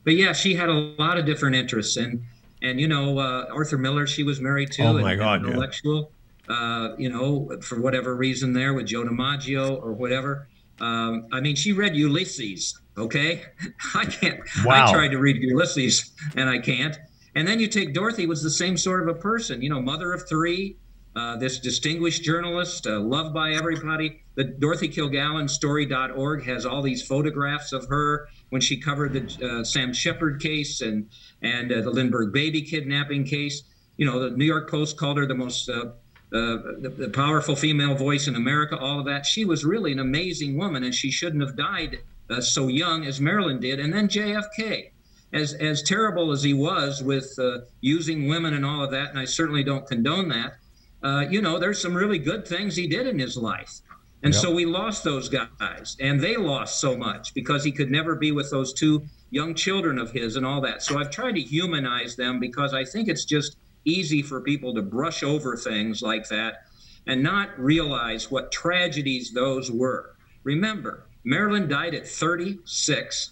But yeah, she had a lot of different interests, and and you know uh, Arthur Miller, she was married to, Oh, my God, yeah. intellectual. Uh, you know, for whatever reason, there with Joe DiMaggio or whatever. Um, I mean, she read Ulysses. Okay, I can't. Wow. I tried to read Ulysses, and I can't. And then you take Dorothy was the same sort of a person. You know, mother of three, uh, this distinguished journalist, uh, loved by everybody. The Dorothy Kilgallen Story.org has all these photographs of her when she covered the uh, Sam Sheppard case and and uh, the Lindbergh baby kidnapping case. You know, the New York Post called her the most uh, the, the powerful female voice in America. All of that. She was really an amazing woman, and she shouldn't have died uh, so young as Marilyn did. And then JFK as as terrible as he was with uh, using women and all of that, and I certainly don't condone that. Uh, you know, there's some really good things he did in his life, and Yep. so we lost those guys, and they lost so much because he could never be with those two young children of his and all that. So I've tried to humanize them because I think it's just easy for people to brush over things like that. and not realize what tragedies those were. Remember, Marilyn died at 36.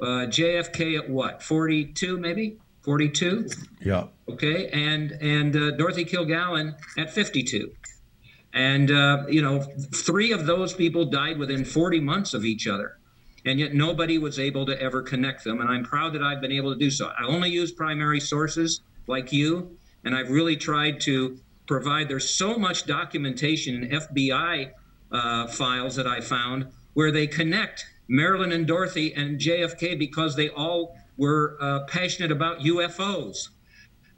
Uh, JFK at what? 42, maybe? 42. Yeah. Okay, and and uh, Dorothy Kilgallen at 52. And uh, you know, three of those people died within 40 months of each other, and yet nobody was able to ever connect them. And I'm proud that I've been able to do so. I only use primary sources like you, and I've really tried to provide. There's so much documentation in FBI uh, files that I found where they connect Marilyn and Dorothy and JFK because they all were uh, passionate about UFOs.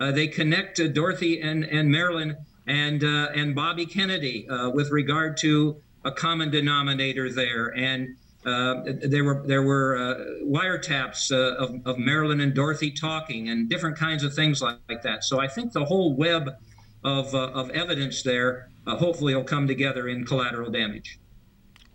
Uh, they connect Dorothy and, and Marilyn and uh, and Bobby Kennedy uh, with regard to a common denominator there. And uh, there were there were uh, wiretaps of, of Marilyn and Dorothy talking and different kinds of things like, like that. So I think the whole web of, of evidence there hopefully will come together in collateral damage.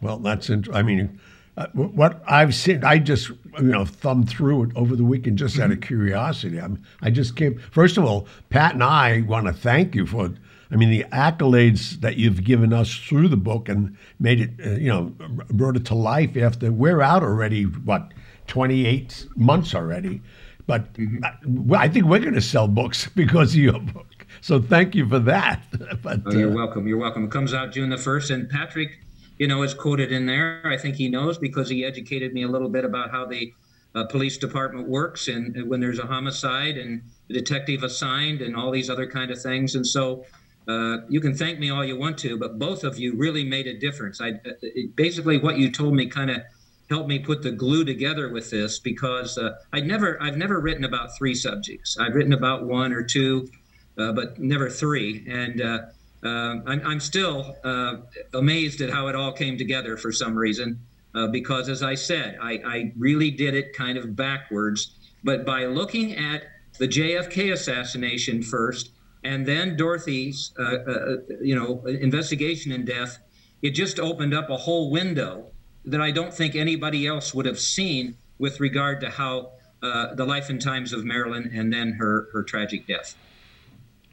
Well, that's int- I mean, uh, what I've seen, I just you know thumbed through it over the weekend just mm-hmm. out of curiosity. I'm, I just came. First of all, Pat and I want to thank you for. I mean, the accolades that you've given us through the book and made it, uh, you know, brought it to life after we're out already, what, 28 months already. But mm-hmm. I, I, think we're going to sell books because of your book. So thank you for that. but, oh, you're uh, welcome. You're welcome. It comes out June the 1st. And Patrick, you know, is quoted in there. I think he knows because he educated me a little bit about how the uh, police department works and, and, when there's a homicide and the detective assigned and all these other kind of things. And so uh, you can thank me all you want to, but both of you really made a difference. I uh, it, basically what you told me kind of helped me put the glue together with this because uh, I never I've never written about three subjects. I've written about one or two, uh, but never three. And uh, uh, I'm, I'm, still amazed at how it all came together for some reason, because as I said, I, I, really did it kind of backwards. But by looking at the JFK assassination first, and then Dorothy's, uh, uh, you know, investigation and death, it just opened up a whole window that I don't think anybody else would have seen with regard to how uh, the life and times of Marilyn and then her her tragic death.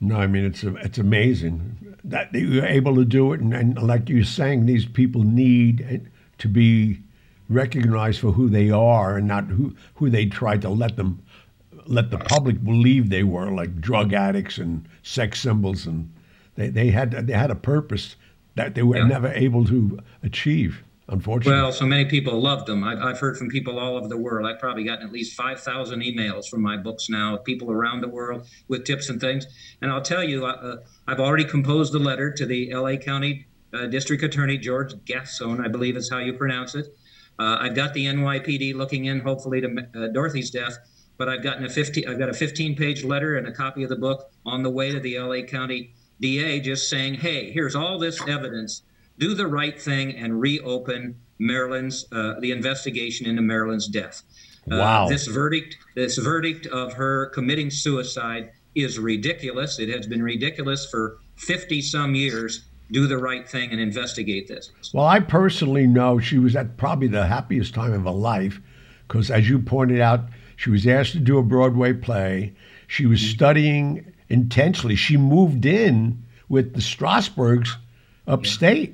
No, I mean it's it's amazing that you're able to do it, and, and like you're saying, these people need to be recognized for who they are, and not who who they tried to let them let the public believe they were, like drug addicts and sex symbols, and they, they had they had a purpose that they were yeah. never able to achieve unfortunately. Well, so many people loved them. I've, I've heard from people all over the world. I've probably gotten at least 5,000 emails from my books now, people around the world with tips and things. And I'll tell you, uh, I've already composed a letter to the LA County uh, District Attorney, George Gascon, I believe is how you pronounce it. Uh, I've got the NYPD looking in, hopefully, to uh, Dorothy's death. But I've gotten a 15, I've got a 15-page letter and a copy of the book on the way to the LA County DA, just saying, "Hey, here's all this evidence do the right thing and reopen Marilyn's uh, the investigation into Marilyn's death. Uh, wow. This verdict, this verdict of her committing suicide is ridiculous. It has been ridiculous for 50 some years. Do the right thing and investigate this. Well, I personally know she was at probably the happiest time of her life because, as you pointed out, she was asked to do a Broadway play. She was mm-hmm. studying intensely. She moved in with the Strasbergs upstate.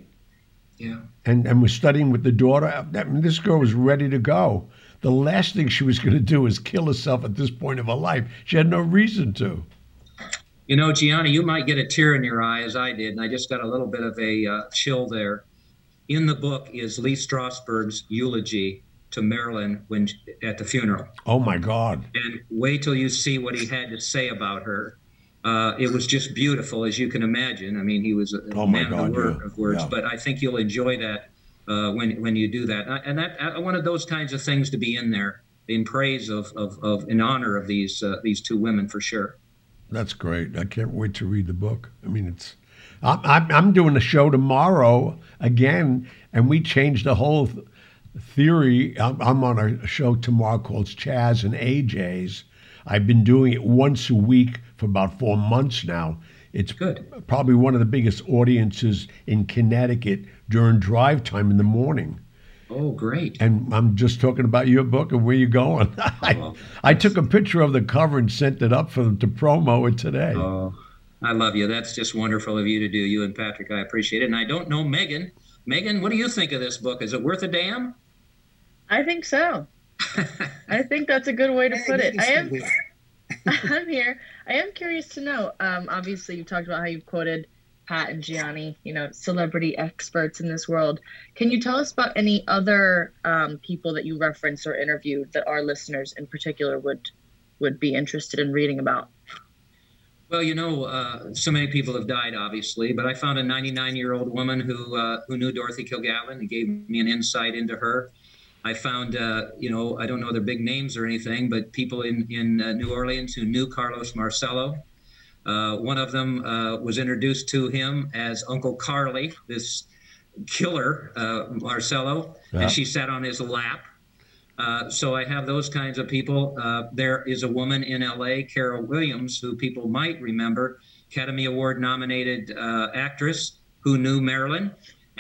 Yeah. Yeah. And and was studying with the daughter. I mean, this girl was ready to go. The last thing she was going to do was kill herself at this point of her life. She had no reason to. You know, Gianna, you might get a tear in your eye as I did, and I just got a little bit of a uh, chill there. In the book is Lee Strasberg's eulogy to Marilyn when at the funeral. Oh my God! And wait till you see what he had to say about her. Uh, it was just beautiful, as you can imagine. I mean, he was a oh man God, of word, yeah. of words. Yeah. But I think you'll enjoy that uh, when when you do that. And that I wanted those kinds of things to be in there in praise of of, of in honor of these uh, these two women for sure. That's great. I can't wait to read the book. I mean, it's. I'm, I'm doing a show tomorrow again, and we changed the whole theory. I'm, I'm on a show tomorrow called Chaz and AJ's. I've been doing it once a week for about four months now. It's good. Probably one of the biggest audiences in Connecticut during drive time in the morning. Oh, great! And I'm just talking about your book and where you're going. I, oh, I took a picture of the cover and sent it up for them to promo it today. Oh, I love you. That's just wonderful of you to do. You and Patrick, I appreciate it. And I don't know Megan. Megan, what do you think of this book? Is it worth a damn? I think so. I think that's a good way to put it. I am. I'm here. I am curious to know. Um, obviously, you talked about how you've quoted Pat and Gianni, you know, celebrity experts in this world. Can you tell us about any other um, people that you referenced or interviewed that our listeners in particular would would be interested in reading about? Well, you know, uh, so many people have died, obviously, but I found a 99 year old woman who uh, who knew Dorothy Kilgallen and gave me an insight into her. I found, uh, you know, I don't know their big names or anything, but people in in uh, New Orleans who knew Carlos Marcello. Uh, one of them uh, was introduced to him as Uncle Carly, this killer Marcello, yeah. and she sat on his lap. Uh, so I have those kinds of people. Uh, there is a woman in LA, Carol Williams, who people might remember, Academy Award nominated uh, actress who knew Marilyn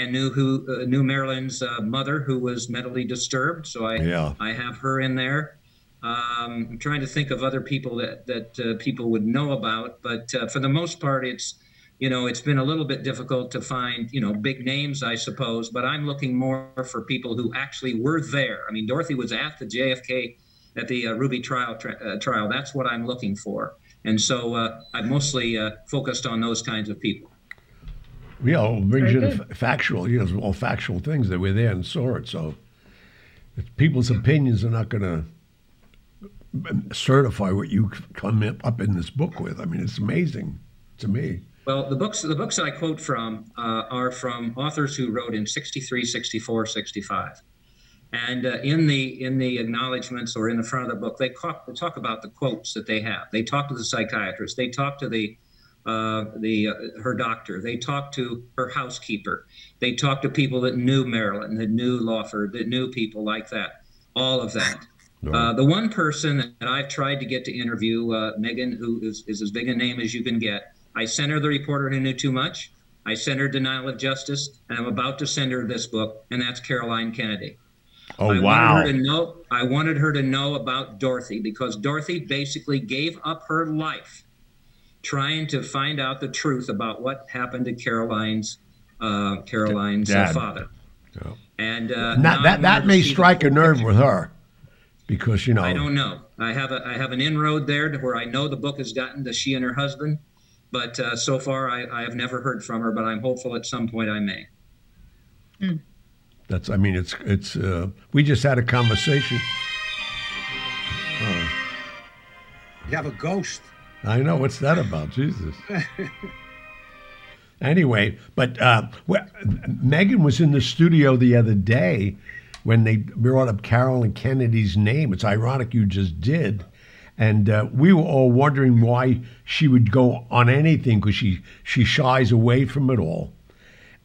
and knew who uh, knew Marilyn's uh, mother, who was mentally disturbed. So I yeah. I have her in there. Um, I'm trying to think of other people that that people would know about, but for the most part, it's you know, it's been a little bit difficult to find, you know, big names, I suppose, but I'm looking more for people who actually were there. I mean, Dorothy was at the JFK, at the uh, Ruby trial, uh, trial. That's what I'm looking for. And so uh, I've mostly uh, focused on those kinds of people. Yeah, well, brings in factual, you know, all factual things that were there and saw it. So people's opinions are not going to certify what you come up in this book with. I mean, it's amazing to me. Well, the books the books I quote from uh, are from authors who wrote in 63, 64, 65. And uh, in the in the acknowledgments or in the front of the book, they talk, they talk about the quotes that they have. They talk to the psychiatrist. They talk to the uh, the uh, her doctor. They talked to her housekeeper. They talked to people that knew Marilyn, that knew Lawford, that knew people like that. All of that. Uh, the one person that I've tried to get to interview, uh, Megan, who is, is as big a name as you can get, I sent her the reporter who knew too much. I sent her Denial of Justice, and I'm about to send her this book, and that's Caroline Kennedy. Oh I wow! Wanted her to know, I wanted her to know about Dorothy because Dorothy basically gave up her life trying to find out the truth about what happened to Caroline's uh, Caroline's uh, father. Yeah. And uh, that that, that may strike a nerve picture. with her because you know I don't know. I have a I have an inroad there to where I know the book has gotten to she and her husband, but uh, so far, I, I, have never heard from her. But I'm hopeful at some point I may. Mm. That's. I mean, it's it's. Uh, we just had a conversation. Oh. You have a ghost. I know. What's that about? Jesus. anyway, but uh, well, Megan was in the studio the other day when they brought up Carolyn Kennedy's name. It's ironic you just did and uh, we were all wondering why she would go on anything because she she shies away from it all.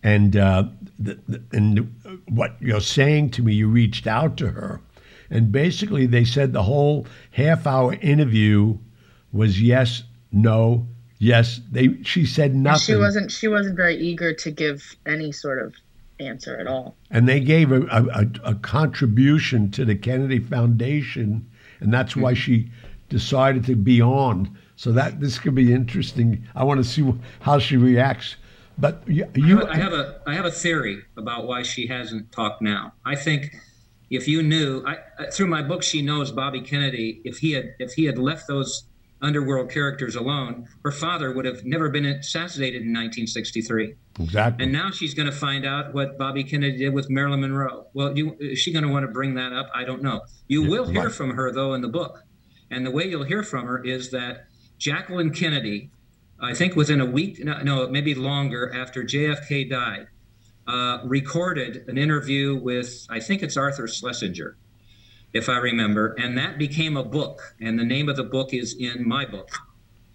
And uh, the, the, and what you're saying to me, you reached out to her, and basically they said the whole half hour interview was yes, no, yes. They she said nothing. She wasn't she wasn't very eager to give any sort of answer at all. And they gave a, a, a contribution to the Kennedy Foundation, and that's why mm-hmm. she decided to be on. So that this could be interesting. I want to see how she reacts. But you, you I have a I have a theory about why she hasn't talked now. I think if you knew I, through my book, she knows Bobby Kennedy. If he had if he had left those underworld characters alone, her father would have never been assassinated in 1963. Exactly. And now she's going to find out what Bobby Kennedy did with Marilyn Monroe. Well, you, is she going to want to bring that up? I don't know. You yeah, will hear right. from her though in the book. And the way you'll hear from her is that Jacqueline Kennedy, I think within a week, no, no maybe longer after JFK died, uh, recorded an interview with, I think it's Arthur Schlesinger, if I remember, and that became a book. And the name of the book is in my book.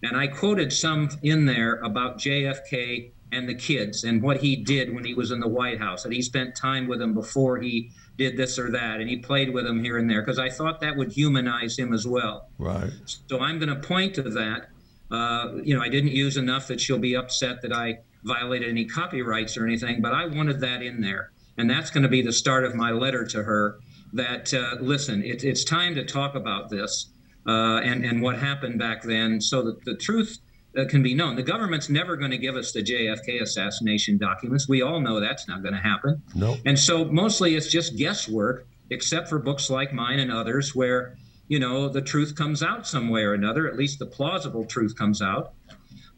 And I quoted some in there about JFK and the kids and what he did when he was in the White House, And he spent time with them before he did this or that, and he played with them here and there because I thought that would humanize him as well. Right. So I'm going to point to that. Uh, you know, I didn't use enough that she'll be upset that I violated any copyrights or anything, but I wanted that in there, and that's going to be the start of my letter to her. That uh, listen, it, it's time to talk about this uh, and and what happened back then, so that the truth uh, can be known. The government's never going to give us the JFK assassination documents. We all know that's not going to happen. No. And so mostly it's just guesswork, except for books like mine and others where, you know, the truth comes out some way or another, at least the plausible truth comes out.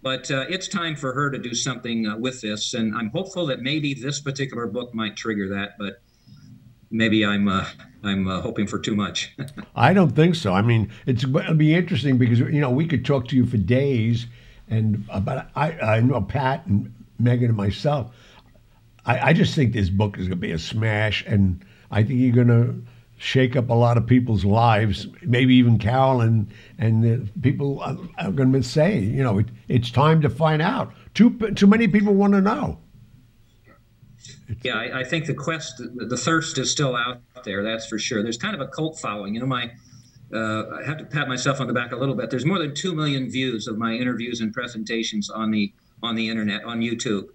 But uh, it's time for her to do something uh, with this. And I'm hopeful that maybe this particular book might trigger that. But maybe I'm uh, I'm uh, hoping for too much. I don't think so. I mean, it's it'll be interesting because you know we could talk to you for days, and but I I know Pat and Megan and myself. I, I just think this book is going to be a smash, and I think you're going to shake up a lot of people's lives. Maybe even Carol and people are, are going to say, you know, it, it's time to find out. Too too many people want to know. Yeah, I, I, think the quest, the, the, thirst is still out there. That's for sure. There's kind of a cult following. You know, my uh, I have to pat myself on the back a little bit. There's more than two million views of my interviews and presentations on the on the internet on YouTube,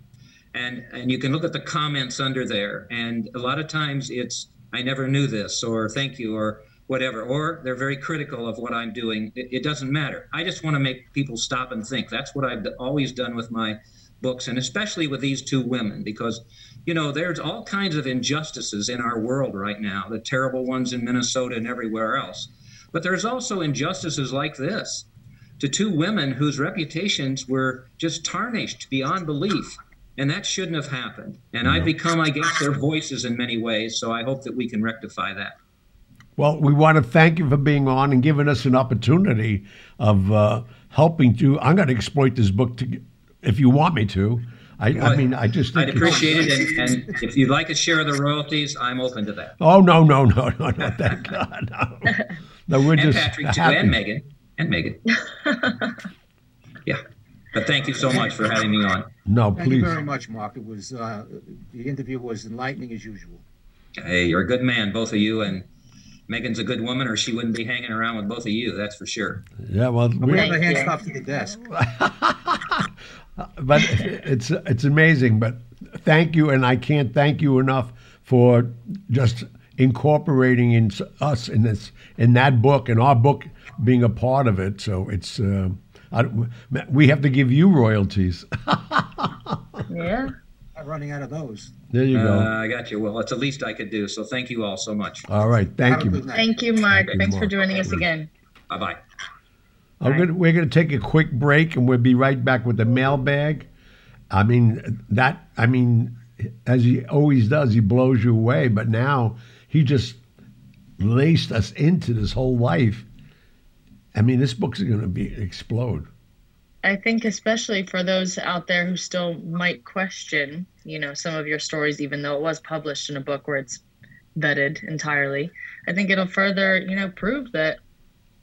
and and you can look at the comments under there. And a lot of times it's I never knew this, or thank you, or whatever, or they're very critical of what I'm doing. It, it doesn't matter. I just want to make people stop and think. That's what I've always done with my books, and especially with these two women, because you know, there's all kinds of injustices in our world right now, the terrible ones in Minnesota and everywhere else. But there's also injustices like this to two women whose reputations were just tarnished beyond belief. And that shouldn't have happened. And I've become, I guess, their voices in many ways. So I hope that we can rectify that. Well, we want to thank you for being on and giving us an opportunity of uh, helping to. I'm going to exploit this book to, if you want me to, I, I mean, I just I'd appreciate it, and, and, if you'd like a share of the royalties, I'm open to that. Oh no, no, no, no, no! Thank God, no. No, we're and just Patrick too, and Megan, and Megan. yeah, but thank you so much for having me on. No, thank please. you very much, Mark. It was uh, the interview was enlightening as usual. Hey, you're a good man, both of you, and Megan's a good woman, or she wouldn't be hanging around with both of you. That's for sure. Yeah, well, we have a hand stuff to the desk. but it's it's amazing. But thank you, and I can't thank you enough for just incorporating in us in this in that book and our book being a part of it. So it's uh, I, we have to give you royalties. yeah. Not running out of those. There you go. Uh, I got you. Well, it's the least I could do. So thank you all so much. All right. Thank you. Thank you, Mark. Thank Thanks you, Mark. for joining us again. Bye bye. Gonna, we're going to take a quick break and we'll be right back with the mailbag. I mean, that, I mean, as he always does, he blows you away. But now he just laced us into this whole life. I mean, this book's going to be explode. I think, especially for those out there who still might question, you know, some of your stories, even though it was published in a book where it's vetted entirely, I think it'll further, you know, prove that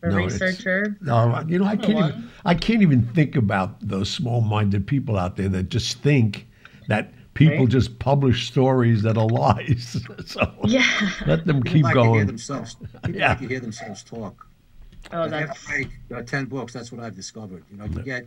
a no, researcher. No, you know, I can't even I can't even think about those small-minded people out there that just think that people right? just publish stories that are lies. so yeah, let them people keep like going. To hear themselves, people yeah. like to hear themselves talk. Oh, that's write, uh, ten books. That's what I've discovered. You know, you get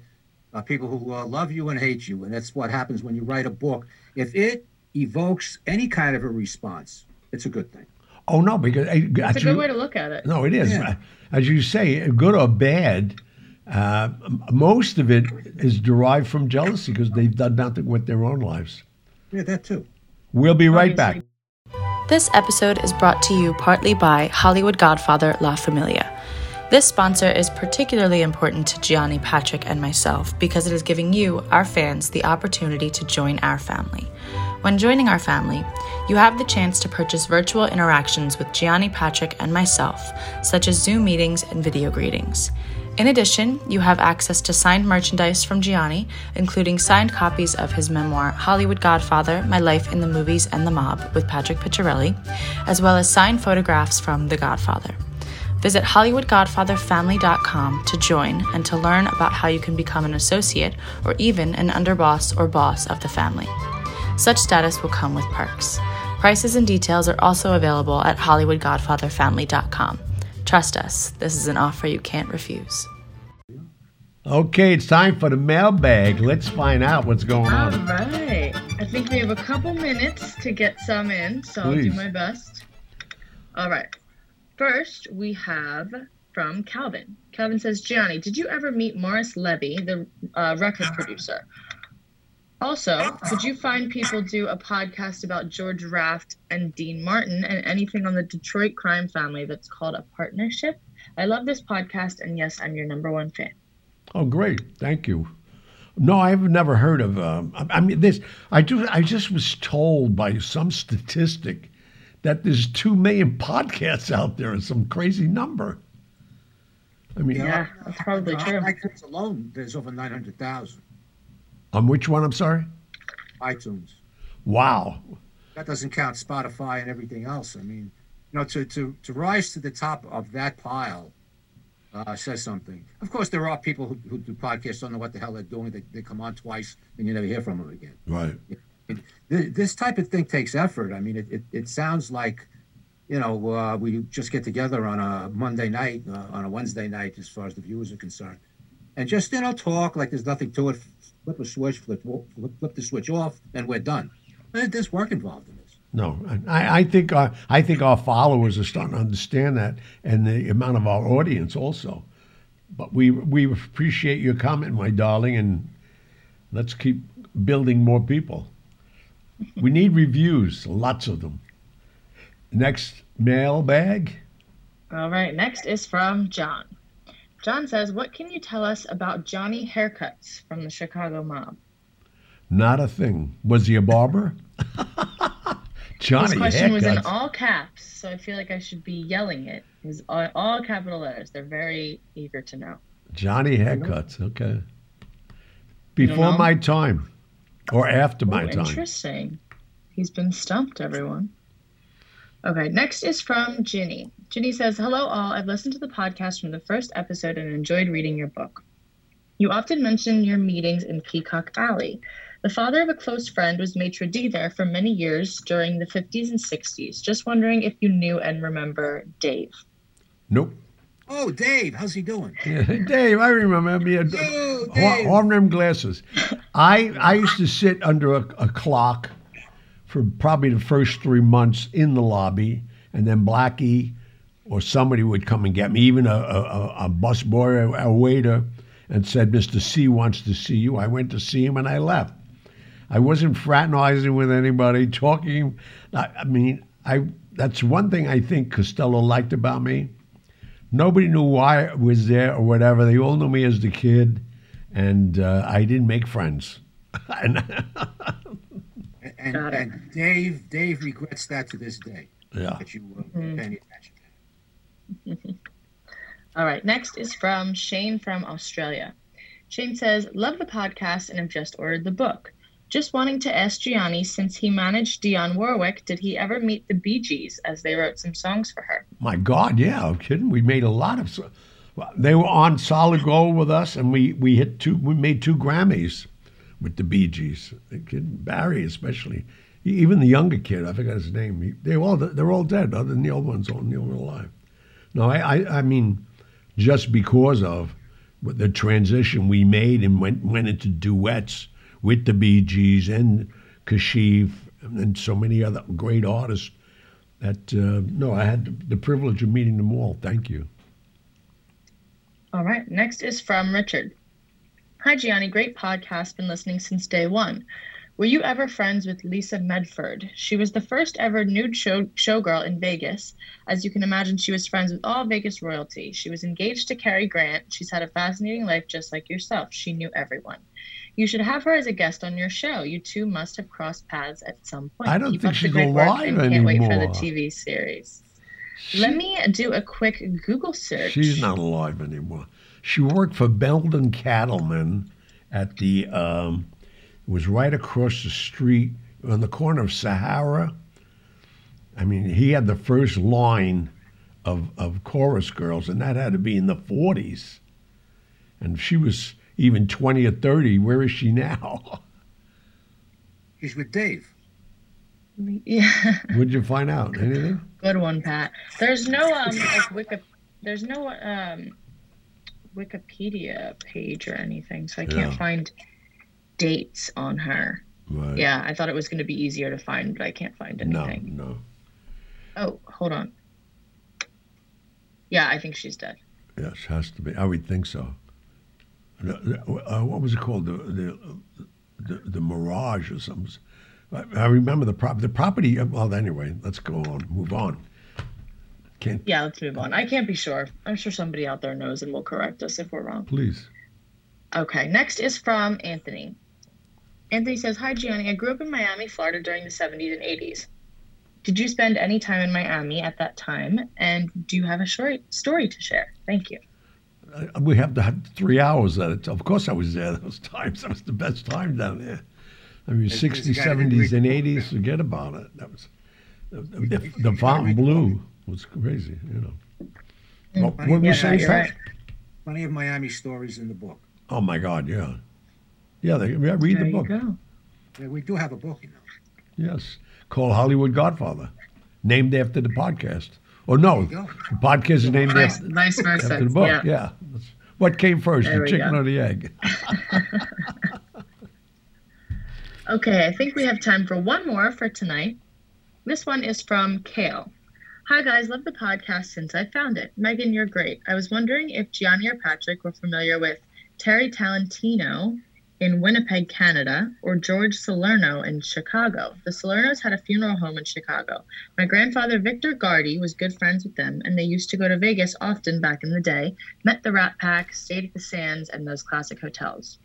uh, people who uh, love you and hate you, and that's what happens when you write a book. If it evokes any kind of a response, it's a good thing. Oh no, because it's a good way to look at it. No, it is. Yeah. As you say, good or bad, uh, most of it is derived from jealousy because they've done nothing with their own lives. Yeah, that too. We'll be right back. This episode is brought to you partly by Hollywood Godfather La Familia. This sponsor is particularly important to Gianni, Patrick, and myself because it is giving you, our fans, the opportunity to join our family. When joining our family, you have the chance to purchase virtual interactions with Gianni, Patrick, and myself, such as Zoom meetings and video greetings. In addition, you have access to signed merchandise from Gianni, including signed copies of his memoir, Hollywood Godfather My Life in the Movies and the Mob, with Patrick Picciarelli, as well as signed photographs from The Godfather. Visit HollywoodGodfatherFamily.com to join and to learn about how you can become an associate or even an underboss or boss of the family. Such status will come with perks. Prices and details are also available at HollywoodGodfatherFamily.com. Trust us, this is an offer you can't refuse. Okay, it's time for the mailbag. Let's find out what's going on. All right. I think we have a couple minutes to get some in, so Please. I'll do my best. All right. First, we have from Calvin. Calvin says, Gianni, did you ever meet Morris Levy, the uh, record producer? Also, would you find people do a podcast about George Raft and Dean Martin and anything on the Detroit crime family that's called a partnership? I love this podcast, and yes, I'm your number one fan. Oh, great! Thank you. No, I've never heard of. Um, I, I mean, this. I do. I just was told by some statistic that there's two million podcasts out there. and some crazy number. I mean, Yeah, that's probably on true. iTunes alone, there's over 900,000 on which one? I'm sorry. iTunes. Wow. That doesn't count Spotify and everything else. I mean, you know, to to to rise to the top of that pile uh, says something. Of course, there are people who, who do podcasts don't know what the hell they're doing. They, they come on twice and you never hear from them again. Right. Th- This type of thing takes effort. I mean, it, it, it sounds like, you know, uh, we just get together on a Monday night, uh, on a Wednesday night, as far as the viewers are concerned, and just you know talk like there's nothing to it. Flip a switch, flip flip, flip the switch off, and we're done. There's work involved in this. No, I, I think our, I think our followers are starting to understand that, and the amount of our audience also. But we we appreciate your comment, my darling, and let's keep building more people. We need reviews, lots of them. Next mailbag. All right, next is from John. John says, What can you tell us about Johnny Haircuts from the Chicago mob? Not a thing. Was he a barber? Johnny this question was in all caps, so I feel like I should be yelling it. It was all, all capital letters. They're very eager to know. Johnny haircuts. Okay. Before my time, or after my Oh, time. interesting. He's been stumped, everyone. Okay, next is from Ginny. Ginny says, Hello, all. I've listened to the podcast from the first episode and enjoyed reading your book. You often mention your meetings in Peacock Alley. The father of a close friend was maitre d' there for many years during the 50s and 60s. Just wondering if you knew and remember Dave. Nope. Oh, Dave, how's he doing? Yeah, Dave, I remember. He had Yo, hor- Dave. horn-rimmed glasses. I I used to sit under a, a clock for probably the first three months in the lobby, and then Blackie or somebody would come and get me, even a, a, a- busboy, a, a waiter, and said, "Mr. C wants to see you." I went to see him, and I left. I wasn't fraternizing with anybody, talking. I, I mean, I that's one thing I think Costello liked about me. Nobody knew why I was there or whatever. They all knew me as the kid, and uh, I didn't make friends. And- And, Got it. and Dave, Dave regrets that to this day yeah. that you uh, pay any attention. All right, next is from Shane from Australia. Shane says, Love the podcast and have just ordered the book. Just wanting to ask Gianni, since he managed Dionne Warwick, did he ever meet the Bee Gees as they wrote some songs for her? My God, yeah, I'm kidding. We made a lot of. so- well, They were on Solid Gold with us, and we we hit two. We made two Grammys with the Bee Gees. The kid Barry, especially, E- even the younger kid, I forgot his name. He, they all they're all dead. Other than the old ones, all the old alive. No, I, I I mean, just because of the transition we made and went went into duets with the Bee Gees and Kashif and so many other great artists that uh, no, I had the privilege of meeting them all. Thank you. All right, next is from Richard. Hi, Gianni. Great podcast. Been listening since day one. Were you ever friends with Lisa Medford? She was the first ever nude show showgirl in Vegas. As you can imagine, she was friends with all Vegas royalty. She was engaged to Cary Grant. She's had a fascinating life just like yourself. She knew everyone. You should have her as a guest on your show. You two must have crossed paths at some point. I don't Keep think she's alive and can't wait for the. TV series. Let me do a quick Google search. She's not alive anymore. She worked for Beldon Katleman at the. Um, it was right across the street on the corner of Sahara. I mean, he had the first line of of chorus girls, and that had to be in the forties. And she was even twenty or thirty. Where is she now? She's with Dave. Yeah. What'd you find out? Anything? Good one, Pat. There's no um like Wiki, there's no um Wikipedia page or anything, so I can't Yeah. find dates on her. Right. Yeah, I thought it was going to be easier to find, but I can't find anything. no. no. Oh, hold on. Yeah, I think she's dead. Yes, has to be. I would think so. Uh, what was it called? The the the, the Mirage or something. I, I remember the prop. The property. Well, anyway, let's go on. Move on. Can't Yeah, let's move on. I can't be sure. I'm sure somebody out there knows and will correct us if we're wrong. please. Okay, next is from Anthony. Anthony says, Hi, Gianni. I grew up in Miami, Florida during the 70s and 80s. Did you spend any time in Miami at that time? And do you have a short story to share? Thank you. Uh, we have to have three hours at it. Of course, I was there those times. That was the best time down there. I mean, It's- 60s, it's gotta be 70s, and 80s, forget about it. That was the, the, the Fontainebleau was crazy, you know. What, what were you saying, you're Pat? Plenty of Miami stories in the book. Oh, my God, yeah. Yeah, they, yeah read There the you book. go. Yeah, we do have a book, you know. Yes. Called Hollywood Godfather, named after the podcast. Or no, There you go. the podcast is named Vice, after, vice versa. after the book. yeah. Yeah. What came first, There the chicken go. or the egg? Okay, I think we have time for one more for tonight. This one is from Kale. Hi guys, love the podcast since I found it. Megan, you're great. I was wondering if Gianni or Patrick were familiar with Terry Talentino in Winnipeg, Canada, or George Salerno in Chicago. The Salernos had a funeral home in Chicago. My grandfather Victor Gardy was good friends with them, and they used to go to Vegas often back in the day, met the Rat Pack, stayed at the Sands and those classic hotels.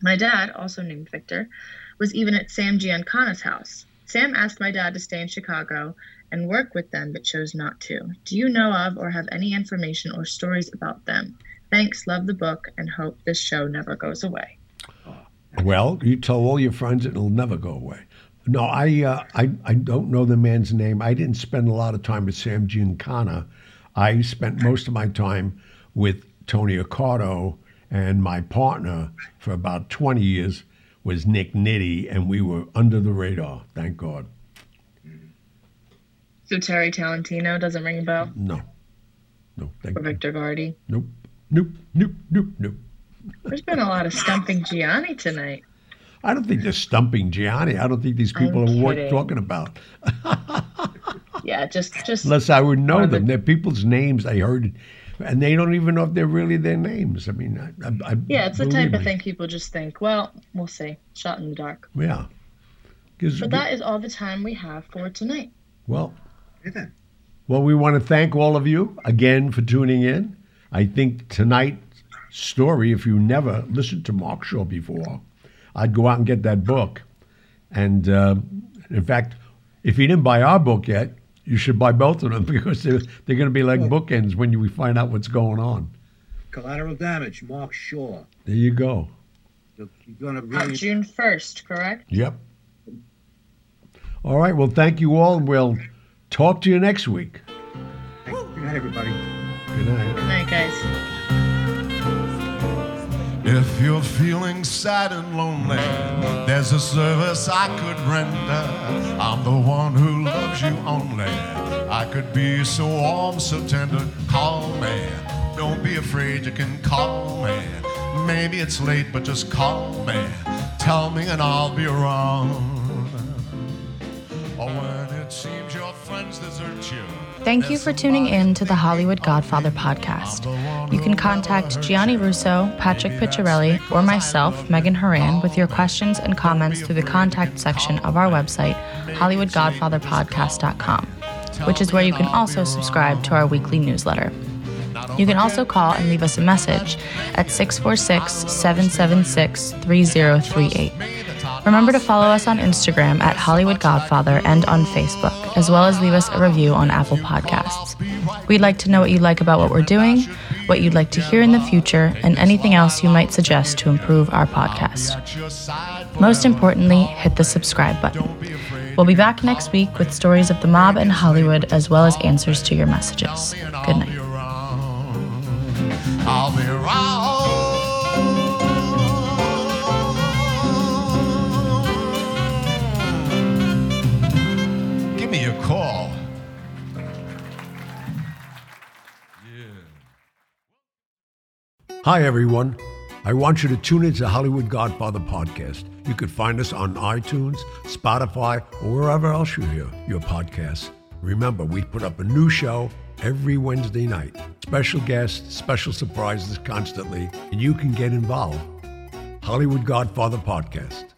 My dad, also named Victor, was even at Sam Giancana's house. Sam asked my dad to stay in Chicago and work with them, but chose not to. Do you know of or have any information or stories about them? Thanks, love the book, and hope this show never goes away. Well, you tell all your friends it'll never go away. No, I, uh, I, I don't know the man's name. I didn't spend a lot of time with Sam Giancana. I spent most of my time with Tony Accardo, and my partner for about 20 years was Nick Nitti, and we were under the radar, thank God. So Terry Talentino doesn't ring a bell? No, no, thank Or. Victor Gardy? Nope, nope, nope, nope, nope. There's been a lot of stumping Gianni tonight. I don't think they're stumping Gianni. I don't think these people I'm are worth talking about. Yeah, just just Unless I would know them. the- They're people's names I heard, and they don't even know if they're really their names. I mean, I, I, I yeah, it's the type of thing people just think, well, we'll see. Shot in the dark. Yeah, But that is all the time we have for tonight. well, Hey, well, we want to thank all of you again for tuning in. I think tonight's story, if you never listened to Mark Shaw before, I'd go out and get that book. And uh, in fact, if you didn't buy our book yet, you should buy both of them because they're, they're going to be like bookends when you find out what's going on. Collateral damage, Mark Shaw. There you go. You're, you're going to Out really. June 1st, correct? Yep. All right. Well, thank you all, we'll talk to you next week. Good night, everybody. Good night. Good night, guys. If you're feeling sad and lonely, there's a service I could render. I'm the one who loves you only. I could be so warm, so tender. Call me. Don't be afraid, you can call me. Maybe it's late, but just call me. Tell me, and I'll be around. Thank you for tuning in to the Hollywood Godfather podcast. You can contact Gianni Russo, Patrick Picciarelli, or myself, Megan Horan, with your questions and comments through the contact section of our website, HollywoodGodfatherPodcast.com, which is where you can also subscribe to our weekly newsletter. You can also call and leave us a message at 646 776 3038. Remember to follow us on Instagram at Hollywood Godfather and on Facebook, as well as leave us a review on Apple Podcasts. We'd like to know what you like about what we're doing, what you'd like to hear in the future, and anything else you might suggest to improve our podcast. Most importantly, hit the subscribe button. We'll be back next week with stories of the mob and Hollywood, as well as answers to your messages. Good night. Hi, everyone. I want you to tune into Hollywood Godfather podcast. You can find us on iTunes, Spotify, or wherever else you hear your podcasts. Remember, we put up a new show every Wednesday night. Special guests, special surprises constantly, and you can get involved. Hollywood Godfather Podcast.